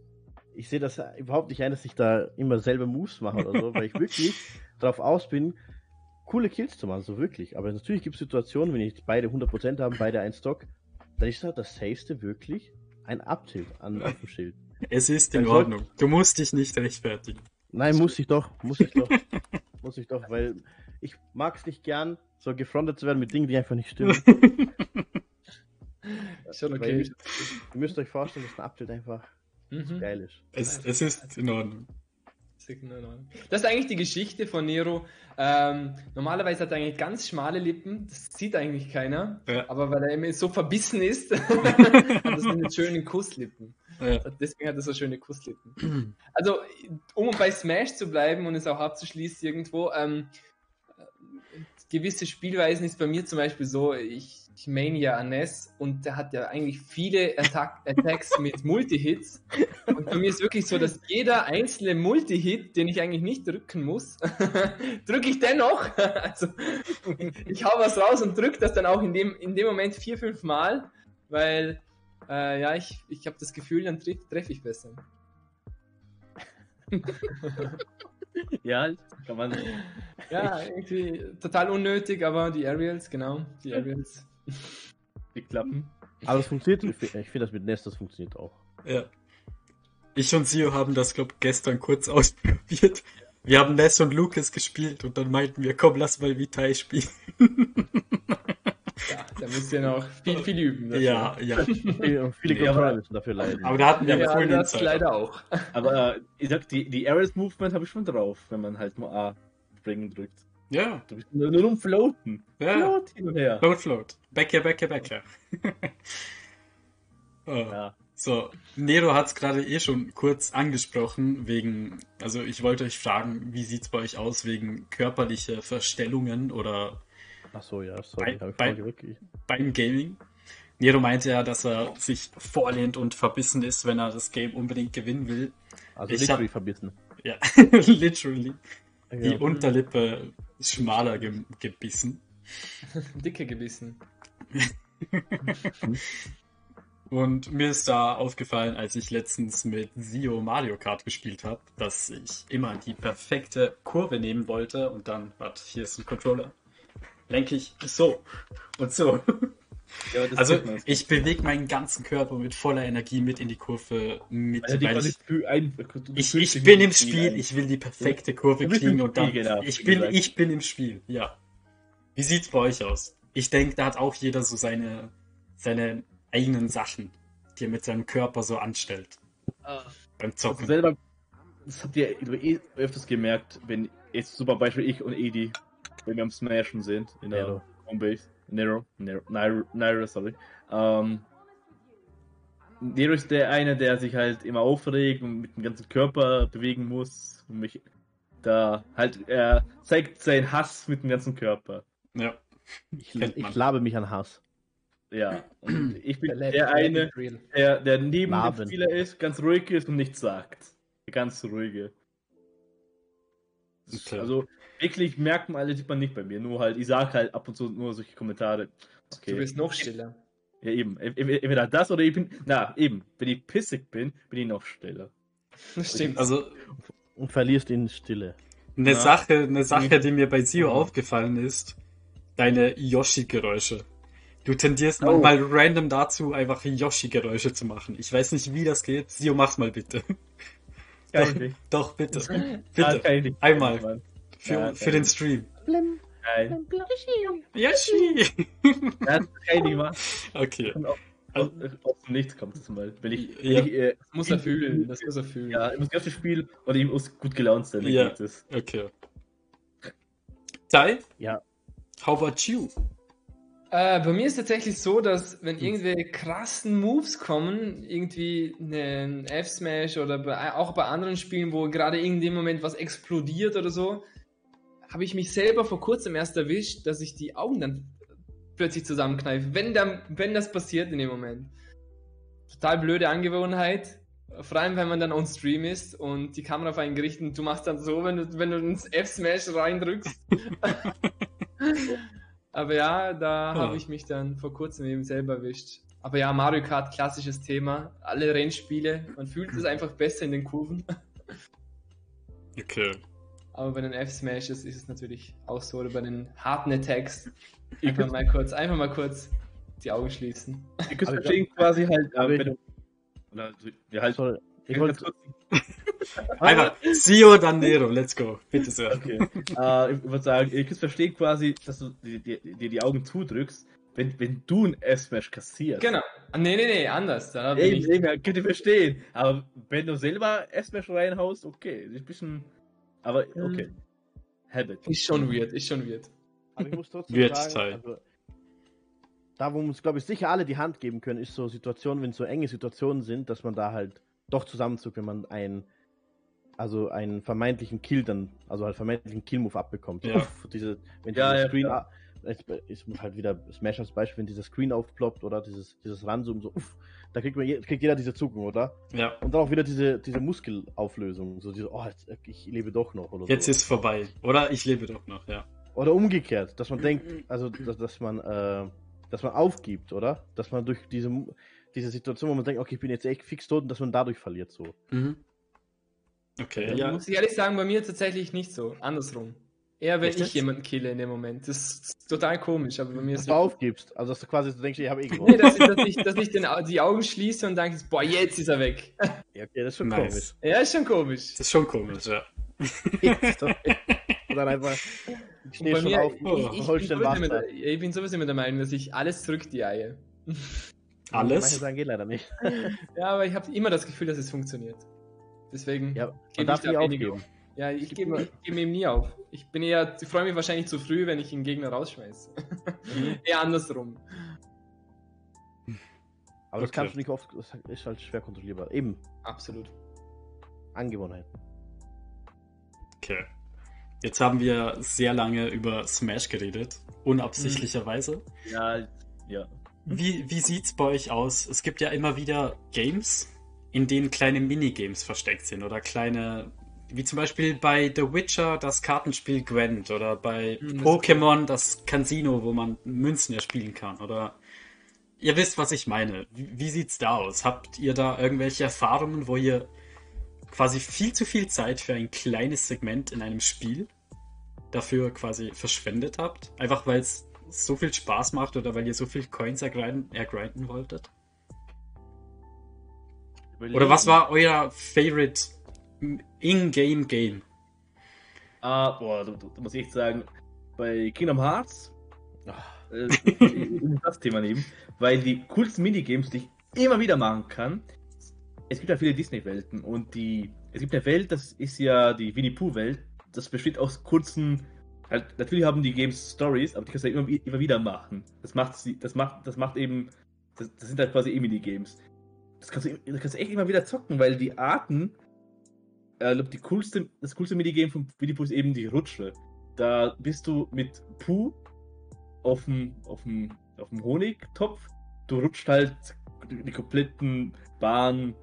Ich sehe das überhaupt nicht ein, dass ich da immer selber Moves mache oder so, weil ich wirklich darauf aus bin, coole Kills zu machen, so wirklich. Aber natürlich gibt es Situationen, wenn ich beide 100% haben, beide ein Stock, dann ist halt das Safeste wirklich ein Uptilt an auf dem Schild. Es ist in Ordnung. Du musst dich nicht rechtfertigen. Nein, muss ich doch, muss ich doch. muss ich doch, weil ich mag es nicht gern, so gefrontet zu werden mit Dingen, die einfach nicht stimmen. Schon okay. Ihr, ihr müsst euch vorstellen, dass ein Update einfach mhm. geil ist. Es, es ist in Ordnung. Das ist eigentlich die Geschichte von Nero. Ähm, normalerweise hat er eigentlich ganz schmale Lippen, das sieht eigentlich keiner, ja. aber weil er immer so verbissen ist, hat er so eine schönen Kusslippen. Ja. Deswegen hat er so schöne Kusslippen. Also, um bei Smash zu bleiben und es auch abzuschließen irgendwo, ähm, gewisse Spielweisen ist bei mir zum Beispiel so, ich ich main ja Anes und der hat ja eigentlich viele Attack Attacks mit Multi-Hits. Und bei mir ist wirklich so, dass jeder einzelne Multi-Hit, den ich eigentlich nicht drücken muss, drücke ich dennoch. Also ich hau was raus und drücke das dann auch in dem, in dem Moment vier, fünf Mal, weil äh, ja, ich, ich habe das Gefühl, dann treffe treff ich besser. ja, kann man. Ja, irgendwie total unnötig, aber die Aerials, genau, die Aerials die klappen. Aber es funktioniert. Ich finde das mit Nest, das funktioniert auch. Ja. Ich und Sio haben das, glaube ich, gestern kurz ausprobiert. Wir haben Ness und Lucas gespielt und dann meinten wir, komm, lass mal Vitai spielen. Ja, da müsst ihr noch viel, viel üben. Dafür. Ja, ja. viele Controller müssen dafür leiden. Aber da hatten wir ja, ja das leider auch. Aber äh, ich sag, die, die Aerial Movement habe ich schon drauf, wenn man halt nur A springen drückt. Ja. Du bist nur, nur um Floaten. Ja. Float hin und her. Float, float. Bäcker, Bäcker, Bäcker. oh. Ja. So, Nero hat es gerade eh schon kurz angesprochen, wegen, also ich wollte euch fragen, wie sieht es bei euch aus wegen körperlicher Verstellungen oder Ach so, ja, sorry, bei, bei, beim Gaming? Nero meinte ja, dass er sich vorlehnt und verbissen ist, wenn er das Game unbedingt gewinnen will. Also ich literally hab, verbissen. Ja, literally. Ja. Die Unterlippe schmaler ge gebissen. Dicke gebissen. Und mir ist da aufgefallen, als ich letztens mit Sio Mario Kart gespielt habe, dass ich immer die perfekte Kurve nehmen wollte und dann, warte, hier ist ein Controller, lenke ich so und so. Ja, also ich bewege meinen ganzen Körper mit voller Energie mit in die Kurve mit. Also weil ich, ein, ich, ich bin im Spiel, ich will die perfekte Kurve kriegen und dann. Genau, ich, bin, ich bin im Spiel, ja. Wie sieht's bei euch aus? Ich denke, da hat auch jeder so seine, seine eigenen Sachen, die er mit seinem Körper so anstellt. Ah. Beim Zocken. Also selber, das habt ihr eh öfters gemerkt, wenn jetzt super Beispiel ich und Edi, wenn wir am Smashen sind in der Nero. Homebase. Nero, Nero, Nero, Nero sorry. Ähm, Nero ist der eine, der sich halt immer aufregt und mit dem ganzen Körper bewegen muss. Und mich da halt, er zeigt seinen Hass mit dem ganzen Körper. Ja. Ich, ich labe mich an Hass. Ja, und ich bin der, der eine, der, der neben Laben. dem Spieler ist, ganz ruhig ist und nichts sagt. Der ganz ruhige. Okay. Also wirklich merkt man alle sieht man nicht bei mir. Nur halt, ich sage halt ab und zu nur solche Kommentare. Okay. Du bist noch stiller. Ja, eben. Entweder das oder ich bin. Na, eben. Wenn ich pissig bin, bin ich noch stiller. Das stimmt. Also. Und verlierst in Stille. Eine Na. Sache, eine Sache, die mir bei Sio aufgefallen ist, deine Yoshi-Geräusche. Du tendierst oh. manchmal random dazu, einfach Yoshi-Geräusche zu machen. Ich weiß nicht, wie das geht. Sio, mach's mal bitte. Doch, doch, bitte. bitte. Einmal. Für, ja, für den Stream. Blim. Nein. Yoshi! Das kann ich nicht machen. Okay. Aus, aus dem Nichts kommt es mal. Wenn ich, ja. ich, äh, das muss er fühlen. Das muss er fühlen. Ja, ich muss das Spiel und ich muss gut gelaunt sein. Ja. Okay. Tai? Ja. How about you? Äh, bei mir ist es tatsächlich so, dass wenn irgendwelche krassen Moves kommen, irgendwie ein F-Smash oder bei, auch bei anderen Spielen, wo gerade in dem Moment was explodiert oder so, habe ich mich selber vor kurzem erst erwischt, dass ich die Augen dann plötzlich zusammenkneife, wenn, dann, wenn das passiert in dem Moment. Total blöde Angewohnheit, vor allem wenn man dann on Stream ist und die Kamera auf einen gerichtet und du machst dann so, wenn du, wenn du ins F-Smash reindrückst. Aber ja, da oh. habe ich mich dann vor kurzem eben selber erwischt. Aber ja, Mario Kart, klassisches Thema. Alle Rennspiele, man fühlt es einfach besser in den Kurven. Okay. Aber bei den F-Smashes ist es natürlich auch so, oder bei den harten Attacks. Einfach mal kurz, einfach mal kurz die Augen schließen. Ihr könnt verstehen quasi halt, wenn du, oder, ja, halt, Sorry. Ich wollte Einfach Sio, dann Nero, let's go. Bitte sehr. Okay. Uh, ich würde sagen, ihr könnt verstehen quasi, dass du dir die, die, die, Augen zudrückst, wenn, wenn du ein S-Smash kassierst. Genau. Nee, nee, nee, anders. Da eben, ich... eben, könnt ihr verstehen. Aber wenn du selber S-Smash reinhaust, okay. Ist ein bisschen. Aber okay. Habit. Ist schon weird, ist schon weird. Aber ich muss trotzdem weird sagen, also, da wo uns, glaube ich, sicher alle die Hand geben können, ist so Situationen, wenn so enge Situationen sind, dass man da halt doch zusammenzuckt, wenn man einen, also einen vermeintlichen Kill dann, also halt vermeintlichen Kill-Move abbekommt. Ja. Uff, diese, wenn ja, dieser ja, Screen, ja. Ich muss halt wieder Smash als Beispiel, wenn dieser Screen aufploppt oder dieses, dieses Ranzoomen, so, uff, da kriegt, man, kriegt jeder diese Zuckung, oder? Ja. Und dann auch wieder diese, diese Muskelauflösung, so diese, oh, jetzt, ich lebe doch noch, oder Jetzt so. ist vorbei, oder? Ich lebe doch noch, ja. Oder umgekehrt, dass man denkt, also, dass, dass man, äh, dass man aufgibt, oder? Dass man durch diese, diese Situation, wo man denkt, okay, ich bin jetzt echt fix tot und dass man dadurch verliert so. Mhm. Okay, ja. Muss ich ehrlich sagen, bei mir tatsächlich nicht so. Andersrum. Eher wenn Echt? ich jemanden kille in dem Moment. Das ist total komisch, aber bei mir dass ist du aufgibst. Also dass du quasi so denkst, ich habe eh gewonnen. Nee, dass ich, dass ich, dass ich den, die Augen schließe und denke, boah, jetzt ist er weg. Ja, okay, das ist schon nice. komisch. Ja, ist schon komisch. Das ist schon komisch, ja. und dann einfach ich stehe schon mir, auf, ich, ich, ich, bin mit, ich bin sowieso immer der Meinung, dass ich alles zurück die Eier. Alles? Manche sagen, geht leider nicht. ja, aber ich habe immer das Gefühl, dass es funktioniert. Deswegen ja, man darf nie aufgeben. Ja, ich gebe geb ihm nie auf. Ich bin eher, ich freue mich wahrscheinlich zu früh, wenn ich den Gegner rausschmeiße. Mhm. eher andersrum. Aber okay. das kannst du nicht oft, das ist halt schwer kontrollierbar. Eben. Absolut. Angewohnheit. Okay. Jetzt haben wir sehr lange über Smash geredet. Unabsichtlicherweise. Ja, ja. wie, wie sieht's bei euch aus? Es gibt ja immer wieder Games, in denen kleine Minigames versteckt sind oder kleine, wie zum Beispiel bei The Witcher das Kartenspiel Gwent oder bei Hm, das- Pokémon das Casino, wo man Münzen erspielen kann oder ihr wisst, was ich meine. Wie, wie sieht's da aus? Habt ihr da irgendwelche Erfahrungen, wo ihr quasi viel zu viel Zeit für ein kleines Segment in einem Spiel dafür quasi verschwendet habt? Einfach weil es so viel Spaß macht oder weil ihr so viel Coins ergrinden, ergrinden wolltet? Oder was war euer Favorite In-Game Game? Ah, boah, da, da muss ich echt sagen, bei Kingdom Hearts, äh, ich muss das Thema nehmen, weil die coolsten Minigames, die ich immer wieder machen kann, es gibt ja viele Disney-Welten und die, es gibt eine Welt, das ist ja die Winnie Pooh-Welt, das besteht aus kurzen, halt, natürlich haben die Games Stories, aber die kannst du ja immer, immer wieder machen. Das macht sie, das macht, das macht eben, das, das sind halt quasi eh Minigames. Das kannst, du, das kannst du echt immer wieder zocken, weil die Arten, äh, glaub, die coolste, das coolste Minigame von Winnie ist eben die Rutsche. Da bist du mit Pooh auf dem, auf dem, auf dem Honigtopf. Du rutscht halt die, die kompletten Bahn,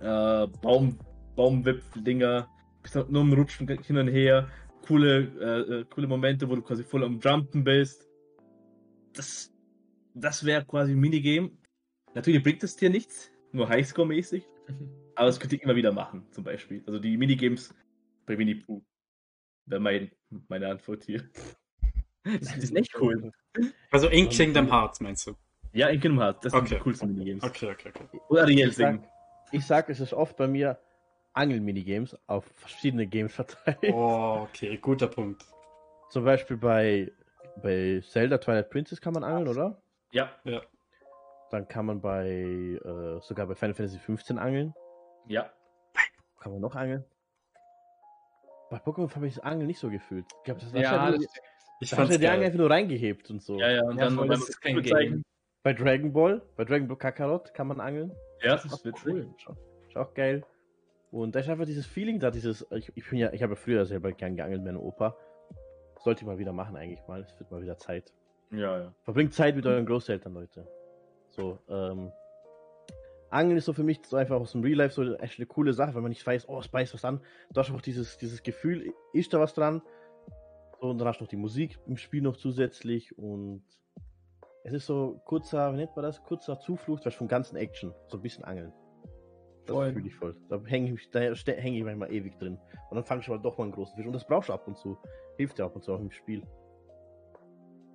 äh, Baum, Baumwipfeldinger, bist halt nur am Rutschen hin und her. Coole, äh, äh, coole Momente, wo du quasi voll am Jumpen bist. Das, das wäre quasi ein Minigame. Natürlich bringt es dir nichts, nur Highscore-mäßig. Aber das könnte ich immer wieder machen, zum Beispiel. Also die Minigames bei Winnie Pooh. Wäre mein, meine Antwort hier. Das ist echt cool. Also in Kingdom Hearts meinst du? Ja, in Kingdom Hearts. Das sind Okay. die coolsten Minigames. Okay, okay, okay. Und Ariel Ich sag, singen. ich sag, es ist oft bei mir Angel-Minigames auf verschiedene Games verteilt. Oh, okay, guter Punkt. Zum Beispiel bei, bei Zelda Twilight Princess kann man angeln, oder? Ja, Dann kann man bei, äh, sogar bei Final Fantasy 15 angeln. Ja. Kann man noch angeln? Bei Pokémon habe ich das Angeln nicht so gefühlt. Ich glaube, das war Ja, das, nur, Ich du die Angel einfach nur reingehebt und so. Ja, ja, und Ja, dann beim das ist kein Zeigen- Bei Dragon Ball, bei Dragon Ball Kakarot kann man angeln. Ja, das Ist ist witzig. cool. Ist auch, geil. Und da ist einfach dieses Feeling da, dieses, ich, ich bin ja, ich habe ja früher selber gern geangelt mit meinem Opa. Sollte ich mal wieder machen eigentlich mal. Es wird mal wieder Zeit. Ja, ja. Verbringt Zeit mit euren Großeltern, Leute. So, ähm. Angeln ist so für mich so einfach aus dem Real Life so echt eine coole Sache, wenn man nicht weiß, oh, es beißt was an. Du hast einfach dieses, dieses Gefühl, ist da was dran? So, und dann hast du noch die Musik im Spiel noch zusätzlich und es ist so kurzer, wie nennt man das? Kurzer Zuflucht, was vom ganzen Action. So ein bisschen Angeln. Das Voll. fühle ich voll. Da hänge ich, da häng ich manchmal ewig drin. Und dann fangst du mal doch mal einen großen Fisch. Und das brauchst du ab und zu. Hilft dir ab und zu auch im Spiel.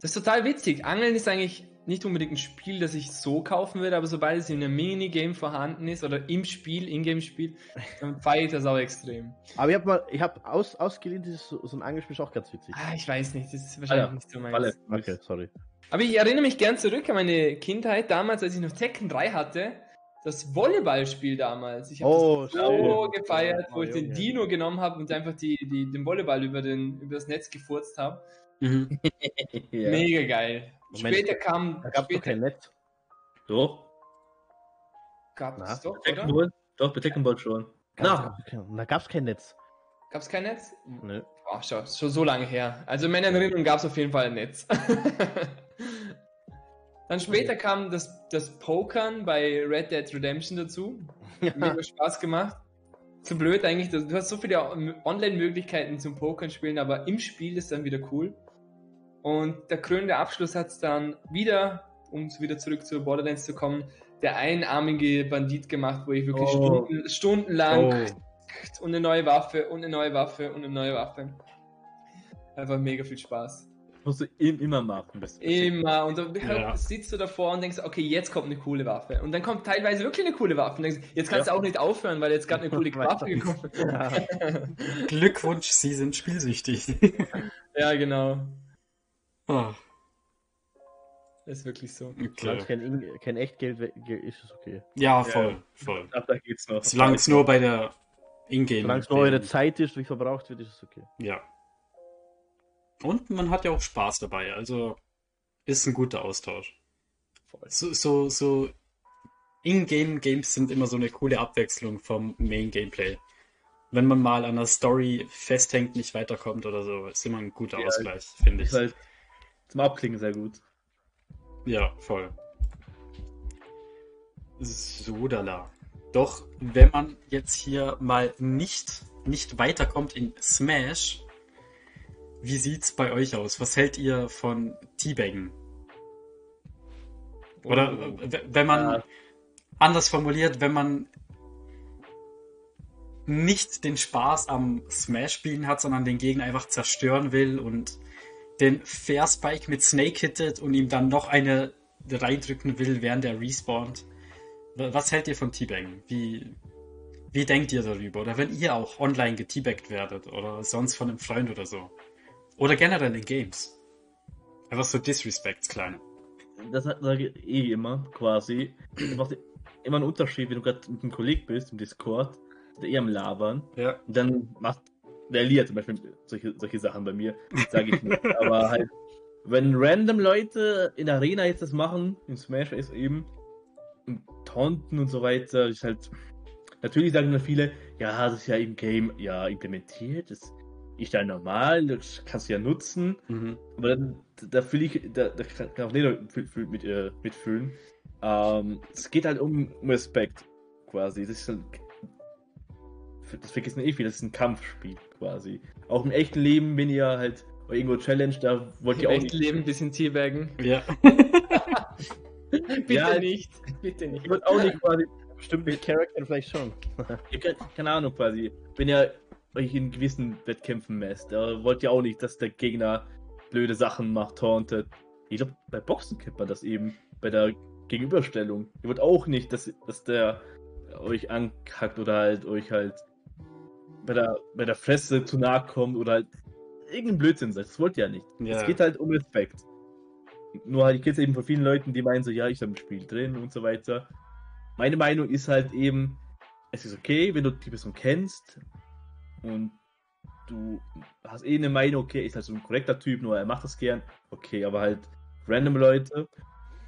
das ist total witzig. Angeln ist eigentlich nicht unbedingt ein Spiel, das ich so kaufen würde, aber sobald es in einem Minigame vorhanden ist oder im Spiel, Ingame-Spiel, dann feiere ich das auch extrem. Aber ich habe mal, ich habe aus, ausgeliehen, dieses so, so ein Angelspiel ist auch ganz witzig. Ah, ich weiß nicht, das ist wahrscheinlich ja, nicht so meins. Falle. Okay, sorry. Aber ich erinnere mich gern zurück an meine Kindheit damals, als ich noch Tekken 3 hatte. Das Volleyballspiel damals. Ich habe Oh, das so stimmt. gefeiert, wo Oh, ich den. Dino genommen habe und einfach die, die, den Volleyball über, den, über das Netz gefurzt habe. Mhm. ja. Mega geil. Moment, später kam. Da gab es doch kein Netz. Doch, gab Na, es doch, oder? Ball? Doch, bei Tekken Ball schon. Gab's- Da gab es kein Netz. Gab es kein Netz? Nö. Boah, schau, schon so lange her. Also in meiner Erinnerung gab es auf jeden Fall ein Netz. Dann später kam das, das Pokern bei Red Dead Redemption dazu. Mega Spaß gemacht. Zu blöd eigentlich, dass- du hast so viele Online-Möglichkeiten zum Pokern spielen, aber im Spiel ist dann wieder cool. Und der krönende Abschluss hat es dann wieder, um wieder zurück zu Borderlands zu kommen, der einarmige Bandit gemacht, wo ich wirklich Oh. Stunden, stundenlang Oh. und eine neue Waffe und eine neue Waffe und eine neue Waffe. Einfach mega viel Spaß. Musst du im, immer machen. Das Immer. Und dann Ja. sitzt du davor und denkst, okay, jetzt kommt eine coole Waffe. Und dann kommt teilweise wirklich eine coole Waffe. Und denkst, jetzt kannst du auch nicht aufhören, weil jetzt gerade eine coole Waffe gekommen ist. Ja. Glückwunsch, Sie sind spielsüchtig. Ja, genau. Oh, Ist wirklich so. Solange es okay. kein, In- kein Echtgeld ist, ist okay. Ja, voll, voll. Ach, da geht's noch. Solange es nur bei der Ingame. Solange es nur eure Zeit ist, wie verbraucht wird, ist es okay. Ja. Und man hat ja auch Spaß dabei, also ist ein guter Austausch. Voll. So, so, so In-Game-Games sind immer so eine coole Abwechslung vom Main-Gameplay. Wenn man mal an der Story festhängt, nicht weiterkommt oder so, ist immer ein guter Ja, Ausgleich, finde ich. Halt zum Abklingen sehr gut. Ja, voll. Sodala. Doch wenn man jetzt hier mal nicht, nicht weiterkommt in Smash, wie sieht's bei euch aus? Was hält ihr von Teabaggen? Oder oh. wenn man ja. anders formuliert, wenn man nicht den Spaß am Smash-Spielen hat, sondern den Gegner einfach zerstören will und den Fair Spike mit Snake hittet und ihm dann noch eine reindrücken will, während er respawnt. Was hält ihr von Teabaggen? Wie, wie denkt ihr darüber? Oder wenn ihr auch online geteabaggt werdet oder sonst von einem Freund oder so? Oder generell in Games? Einfach so Disrespects, kleine. Das sage ich eh immer, quasi. Das macht immer einen Unterschied, wenn du gerade mit einem Kollegen bist im Discord, der eher am Labern. Ja. Und dann macht der Elia zum Beispiel solche, solche Sachen bei mir, sage ich nicht. Aber halt, wenn random Leute in der Arena jetzt das machen, in Smash ist eben, und taunten und so weiter, ist halt. Natürlich sagen dann viele, ja, das ist ja im Game ja implementiert, das ist ja normal, das kannst du ja nutzen. Mhm. Aber dann, da fühle ich, da, da kann auch jeder mit, äh, mitfühlen. Ähm, es geht halt um Respekt, quasi. Das ist halt, das vergessen eh viele, das ist ein Kampfspiel, quasi. Auch im echten Leben, wenn ihr halt irgendwo Challenge, da wollt ihr Im auch. Im echten Leben ein bisschen Teabaggen. Ja. Bitte ja, nicht. Bitte nicht. Ich würde auch nicht quasi bestimmte Charakter vielleicht schon. ihr könnt, keine Ahnung quasi. Wenn ihr euch in gewissen Wettkämpfen messt, da wollt ihr auch nicht, dass der Gegner blöde Sachen macht, tauntet. Ich glaube, bei Boxen kennt man das eben, bei der Gegenüberstellung. Ihr wollt auch nicht, dass, dass der euch ankackt oder halt euch halt bei der, bei der Fresse zu nahe kommt oder halt irgendein Blödsinn sagt. Das wollt ihr ja nicht. Es geht halt um Respekt. Nur halt, ich kenne es eben von vielen Leuten, die meinen so, ja, ich habe ein Spiel drin und so weiter. Meine Meinung ist halt eben, es ist okay, wenn du die Person kennst und du hast eh eine Meinung, okay, ist halt so ein korrekter Typ, nur er macht das gern, okay, aber halt random Leute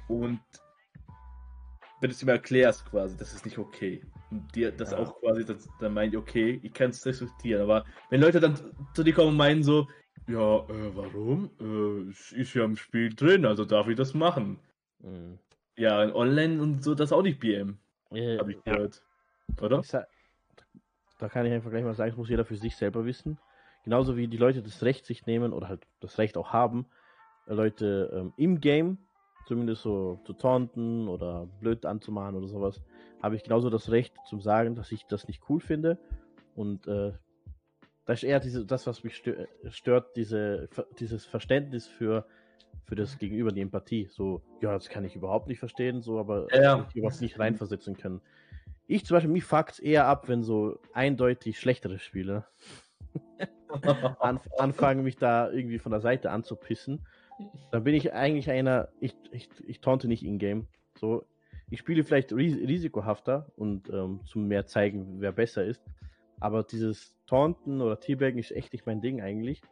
und wenn du es ihm erklärst quasi, das ist nicht okay. Und dir das ja. auch quasi, das, dann meint, okay, ich kann es respektieren, aber wenn Leute dann zu dir kommen und meinen so, ja, äh, warum? Äh, es ist ja im Spiel drin, also darf ich das machen. Mhm. Ja, online und so, das auch nicht BM. Ja, Hab ich gehört. Oder? Sag, da kann ich einfach gleich mal sagen, das muss jeder für sich selber wissen. Genauso wie die Leute das Recht sich nehmen oder halt das Recht auch haben, Leute ähm, im Game zumindest so zu taunten oder blöd anzumachen oder sowas, habe ich genauso das Recht zum sagen, dass ich das nicht cool finde. Und äh, das ist eher diese, das, was mich stört, diese, dieses Verständnis für, für das Gegenüber, die Empathie. So, ja, das kann ich überhaupt nicht verstehen, so, aber ja. ich was nicht reinversetzen können. Ich zum Beispiel, mich fuckt es eher ab, wenn so eindeutig schlechtere Spiele anfangen, mich da irgendwie von der Seite anzupissen. Dann bin ich eigentlich einer, ich, ich, ich taunte nicht in-game. So, ich spiele vielleicht ris risikohafter und ähm, zum mehr zeigen, wer besser ist. Aber dieses Taunten oder Teabaggen ist echt nicht mein Ding eigentlich.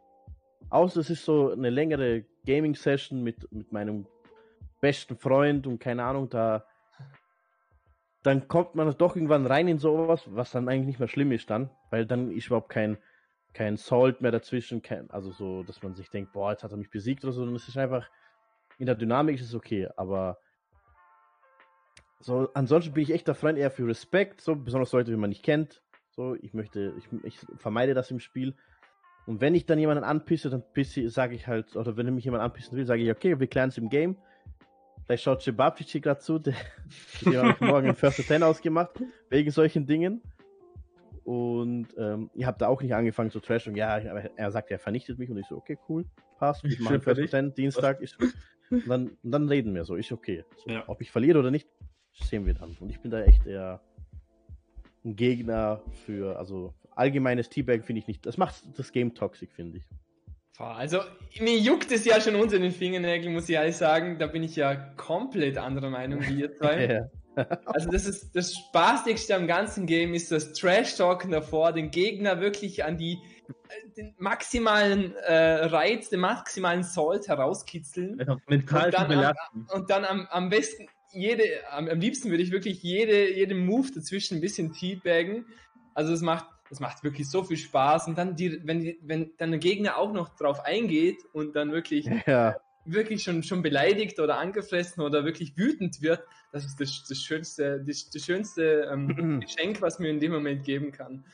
Außer es ist so eine längere Gaming-Session mit, mit meinem besten Freund und keine Ahnung, da dann kommt man doch irgendwann rein in sowas, was dann eigentlich nicht mehr schlimm ist dann, weil dann ist überhaupt kein, kein Salt mehr dazwischen, kein, also so, dass man sich denkt, boah, jetzt hat er mich besiegt oder so, es ist einfach, in der Dynamik ist es okay, aber so, ansonsten bin ich echt der Freund eher für Respekt, so, besonders Leute, die man nicht kennt, so, ich möchte, ich, ich vermeide das im Spiel. Und wenn ich dann jemanden anpisse, dann sage ich halt, oder wenn mich jemand anpissen will, sage ich, okay, wir klären es im Game. Vielleicht schaut Cebapici gerade zu, der, der hat morgen in First Ten ausgemacht, wegen solchen Dingen. Und ähm, ihr habt da auch nicht angefangen zu trashen. Ja, aber er sagt, er vernichtet mich und ich so, okay, cool, passt. Ich mache First Ten, Dienstag. Ist, und, dann, und dann reden wir so, ist okay. So, ja. Ob ich verliere oder nicht, sehen wir dann. Und ich bin da echt eher ein Gegner für, also allgemeines Teabag finde ich nicht. Das macht das Game toxic, finde ich. Also, mir juckt es ja schon unter den Fingernägeln, muss ich ehrlich sagen. Da bin ich ja komplett anderer Meinung wie ihr zwei. Also, das ist das Spaßigste am ganzen Game, ist das Trash-Talken davor, den Gegner wirklich an die den maximalen äh, Reiz, den maximalen Salt herauskitzeln. Ja, mental und dann, am, und dann am, am besten jede, am, am liebsten würde ich wirklich jede, jeden Move dazwischen ein bisschen teabaggen. Also es macht, es macht wirklich so viel Spaß. Und dann, die, wenn, die, wenn dann der Gegner auch noch drauf eingeht und dann wirklich ja. wirklich schon, schon beleidigt oder angefressen oder wirklich wütend wird, das ist das, das schönste, das, das schönste ähm, Geschenk, was mir in dem Moment geben kann.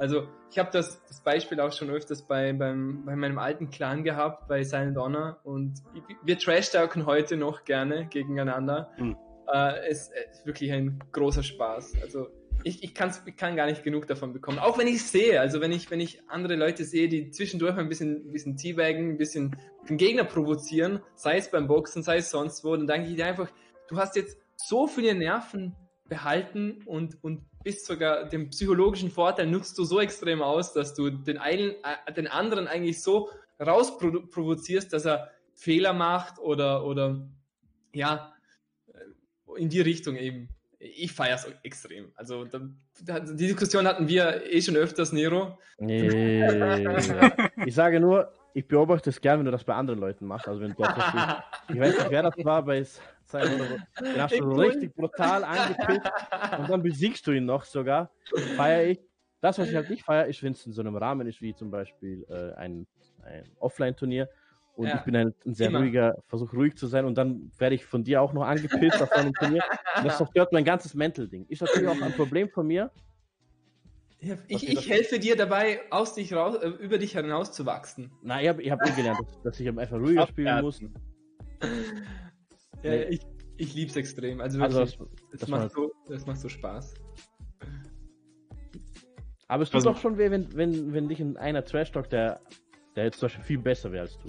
Also ich habe das, das Beispiel auch schon öfters bei, beim, bei meinem alten Clan gehabt, bei Silent Honor und wir trash-talken heute noch gerne gegeneinander. Mhm. Äh, es ist wirklich ein großer Spaß. Also ich, ich, kann's, ich kann gar nicht genug davon bekommen. Auch wenn ich sehe, also wenn ich, wenn ich andere Leute sehe, die zwischendurch ein bisschen, ein bisschen teabaggen, ein bisschen den Gegner provozieren, sei es beim Boxen, sei es sonst wo, dann denke ich dir einfach, du hast jetzt so viele Nerven behalten und, und bist sogar den psychologischen Vorteil nutzt du so extrem aus, dass du den, einen, äh, den anderen eigentlich so rausprovozierst, dass er Fehler macht oder, oder ja, in die Richtung eben. Ich feiere es extrem. Also da, die Diskussion hatten wir eh schon öfters, Nero. Nee. ich sage nur, ich beobachte es gern, wenn du das bei anderen Leuten machst. Also wenn du dort ich weiß nicht, wer das war oder so. Den hast du so richtig brutal angepisst und dann besiegst du ihn noch sogar. Feier ich. Das, was ich halt nicht feiere, ist, wenn es in so einem Rahmen ist, wie zum Beispiel äh, ein, ein Offline-Turnier. Und ja. ich bin halt ein sehr Immer. ruhiger, versuche ruhig zu sein und dann werde ich von dir auch noch angepisst auf einem Turnier. Und das zerstört mein ganzes Mental-Ding. Ist natürlich auch ein Problem von mir. Ich, ich helfe dir dabei, aus dich raus, äh, über dich hinaus zu wachsen. Nein, ich habe ich hab eh gelernt, dass, dass, ich einfach ruhiger spielen muss. Ja, ich, ich liebe es extrem. Also, also wirklich, also das, das, macht so, das macht so Spaß. Aber es tut also, doch schon weh, wenn, wenn, wenn dich in einer Trash Talk, der, der jetzt zum Beispiel viel besser wäre als du.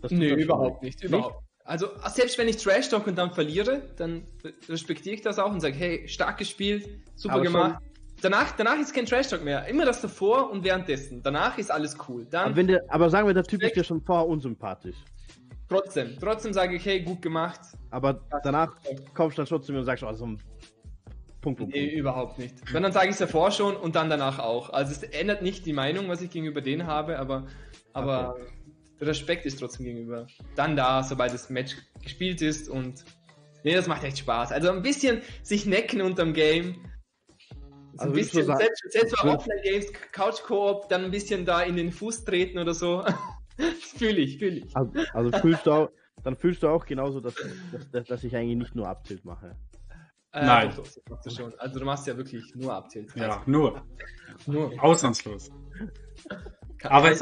Das nee, überhaupt nicht, überhaupt. Nicht? Also selbst wenn ich Trash Talk und dann verliere, dann respektiere ich das auch und sage, hey, stark gespielt, super aber gemacht. Danach, danach ist kein Trash Talk mehr. Immer das davor und währenddessen. Danach ist alles cool. Dann aber, wenn der, aber sagen wir, der Typ ist dir schon vorher unsympathisch. Trotzdem, trotzdem sage ich, hey, gut gemacht. Aber danach kommst du dann schon zu mir und sagst, also Punkt, Punkt, Nee, überhaupt nicht. Wenn, dann sage ich es davor schon und dann danach auch. Also es ändert nicht die Meinung, was ich gegenüber denen habe, aber, aber okay. Respekt ist trotzdem gegenüber. Dann da, sobald das Match gespielt ist und nee, das macht echt Spaß. Also ein bisschen sich necken unterm Game. So also ein bisschen, selbst, selbst bei Offline-Games, Couch-Koop, dann ein bisschen da in den Fuß treten oder so. fühle ich, fühle ich. Also, also, fühlst du auch, dann fühlst du auch genauso, dass, dass, dass ich eigentlich nicht nur Abtilt mache. Äh, Nein. Doch, doch, schon. Also du machst ja wirklich nur Abtilt. Ja, also. nur. nur. Ausnahmslos. Kann, Aber ich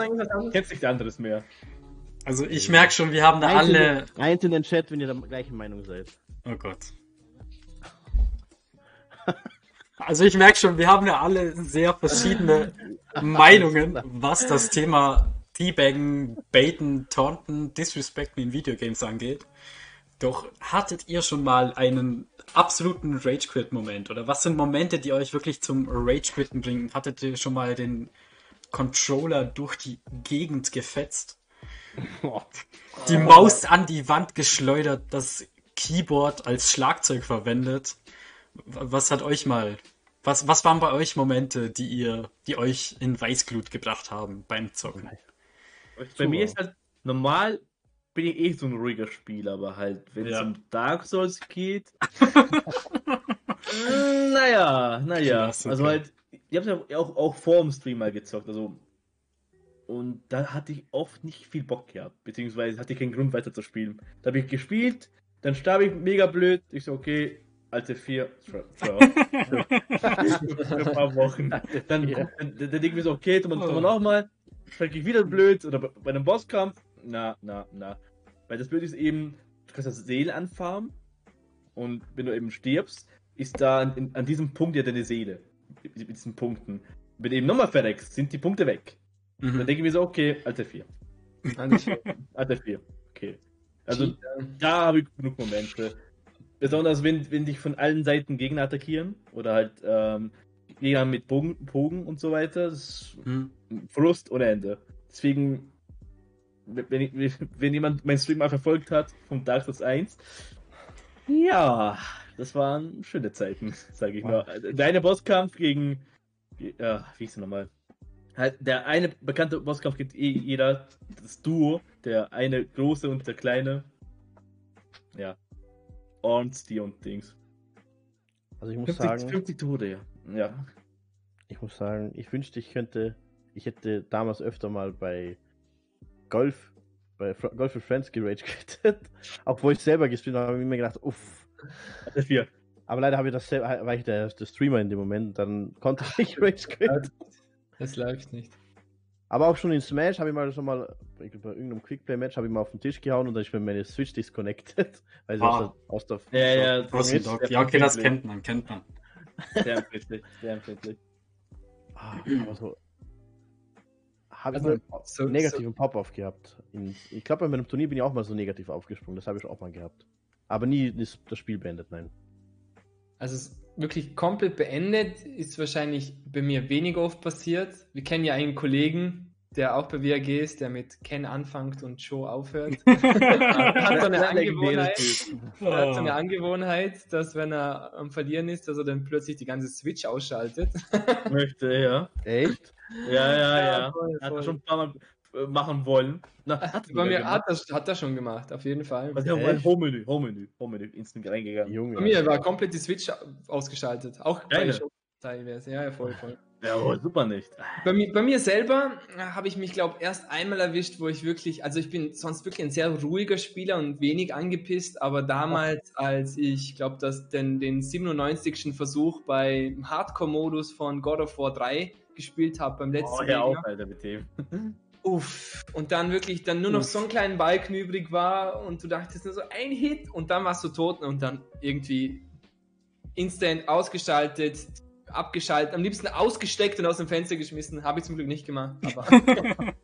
kennst nicht anderes mehr. Also ich merke schon, wir haben da eins alle. In, eins in den Chat, wenn ihr der gleichen Meinung seid. Oh Gott. Also ich merke schon, wir haben ja alle sehr verschiedene Meinungen, was das Thema Teabaggen, Baiten, Taunten, Disrespecten in Videogames angeht. Doch hattet ihr schon mal einen absoluten Rage-Quit-Moment? Oder was sind Momente, die euch wirklich zum Rage-Quitten bringen? Hattet ihr schon mal den Controller durch die Gegend gefetzt? Die Maus an die Wand geschleudert, das Keyboard als Schlagzeug verwendet? Was hat euch mal was, was waren bei euch Momente, die ihr, die euch in Weißglut gebracht haben beim Zocken? Bei mir ist halt normal bin ich eh so ein ruhiger Spieler, aber halt, wenn es ja. um Dark Souls geht. naja, naja. Also halt, ich hab's ja auch, auch vor dem Stream mal gezockt, also. Und da hatte ich oft nicht viel Bock gehabt, beziehungsweise hatte ich keinen Grund weiter zu spielen. Da habe ich gespielt, dann starb ich mega blöd. Ich so, okay, alte vier. Für, für, für ein paar Wochen. Dann, dann, dann, dann denke ich mir so, okay, tun wir nochmal fällt ich wieder blöd oder bei einem Bosskampf. Na, na, na. Weil das Blöde ist eben, du kannst das Seele anfarmen und wenn du eben stirbst, ist da an, an diesem Punkt ja deine Seele. Mit diesen Punkten. Wenn du eben nochmal verreckst, sind die Punkte weg. Mhm. Dann denke ich mir so, okay, Alter 4. Alter 4. Okay. Also da habe ich genug Momente. Besonders wenn, wenn dich von allen Seiten Gegner attackieren oder halt ähm, Gegner mit Bogen, Bogen und so weiter. Das ist hm. Frust ohne Ende. Deswegen, wenn, ich, wenn jemand mein Stream mal verfolgt hat von Dark Souls 1, ja, das waren schöne Zeiten, sage ich mal. Der eine Bosskampf gegen, ja, wie hieß er nochmal? Halt, der eine bekannte Bosskampf gibt eh jeder, das Duo, der eine große und der kleine. Ja. Ornstein und Dings. Also ich muss 50, sagen. 50 Tode, ja. Ja. Ich muss sagen, ich wünschte, ich könnte, ich hätte damals öfter mal bei Golf bei Golf with Friends gerage quittet. Obwohl ich selber gespielt habe, habe ich mir gedacht, uff. Aber leider habe ich das selber, war ich der, der, Streamer in dem Moment, dann konnte ich nicht rage quitten. Das läuft nicht. Aber auch schon in Smash habe ich mal schon mal, bei irgendeinem Quickplay-Match habe ich mal auf den Tisch gehauen und dann ist mir meine Switch disconnected. Weil ah. aus der, aus der ja, ja, das ja, okay, das kennt man, kennt man. Sehr empfindlich, sehr empfindlich. Ah, aber so. Habe also, ich mal so, negativen so. Pop-Off gehabt. In, ich glaube, bei meinem Turnier bin ich auch mal so negativ aufgesprungen. Das habe ich auch mal gehabt. Aber nie ist das Spiel beendet, nein. Also wirklich komplett beendet ist wahrscheinlich bei mir weniger oft passiert. Wir kennen ja einen Kollegen, der auch bei WAG ist, der mit Ken anfängt und Joe aufhört. hat, so eine Angewohnheit, hat so eine Angewohnheit, dass wenn er am Verlieren ist, dass er dann plötzlich die ganze Switch ausschaltet. Möchte, ja. Echt? Ja, ja, ja. Voll, voll. Hat er schon ein paar Mal machen wollen. Na, hat, bei mir hat das, hat das schon gemacht, auf jeden Fall. Also ja, Home-Menü, Home-Menü, Home-Menü, instant reingegangen. Junge. Bei mir war komplett die Switch ausgeschaltet. Auch bei teilweise. Ja, ja, voll, voll. Ja, aber super nicht. Bei mir, bei mir selber äh, habe ich mich, glaube ich, erst einmal erwischt, wo ich wirklich, also ich bin sonst wirklich ein sehr ruhiger Spieler und wenig angepisst, aber damals, als ich, glaube, dass den, den 97. Versuch bei Hardcore-Modus von God of War 3 gespielt habe, beim letzten oh, ja, auch, Alter, mit dem. Uff. Und dann wirklich dann nur noch Uff. so einen kleinen Balken übrig war und du dachtest nur so ein Hit und dann warst du tot und dann irgendwie instant ausgeschaltet, abgeschaltet, am liebsten ausgesteckt und aus dem Fenster geschmissen. Habe ich zum Glück nicht gemacht, aber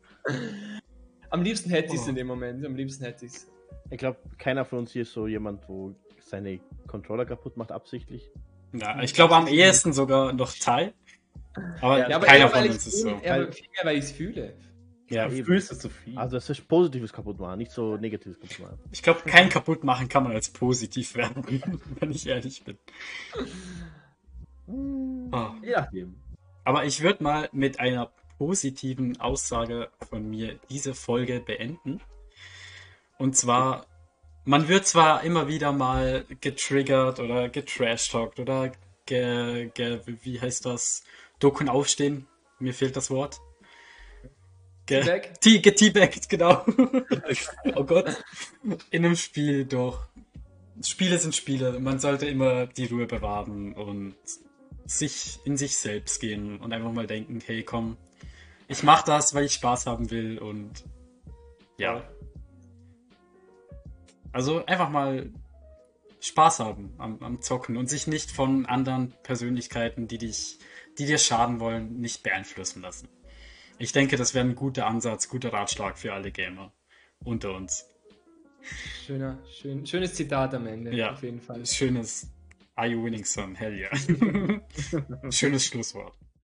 am liebsten hätte ich es oh. in dem Moment. Am liebsten hätte ich es. Ich glaube, keiner von uns hier ist so jemand, wo seine Controller kaputt macht, absichtlich. Ja, ich glaube am ehesten sogar noch Teil. Aber, ja, aber keiner von uns ist so. Eher, viel mehr, weil ich es fühle. Ja, du fühlst es zu viel. Also es ist positives kaputt machen, nicht so negatives kaputt machen. Ich glaube, kein kaputt machen kann man als positiv werden, wenn ich ehrlich bin. Oh. Ja. Aber ich würde mal mit einer positiven Aussage von mir diese Folge beenden. Und zwar, man wird zwar immer wieder mal getriggert oder getrashtalkt oder ge, ge, wie heißt das? Dokun aufstehen. Mir fehlt das Wort. Geteabagt, genau. oh Gott. In einem Spiel doch. Spiele sind Spiele. Man sollte immer die Ruhe bewahren und sich in sich selbst gehen und einfach mal denken, hey komm, ich mach das, weil ich Spaß haben will und ja. Also einfach mal Spaß haben am, am Zocken und sich nicht von anderen Persönlichkeiten, die dich, die dir schaden wollen, nicht beeinflussen lassen. Ich denke, das wäre ein guter Ansatz, guter Ratschlag für alle Gamer unter uns. Schöner, schön, schönes Zitat am Ende, ja, auf jeden Fall. Schönes Are you winning son? Hell yeah. Schönes Schlusswort.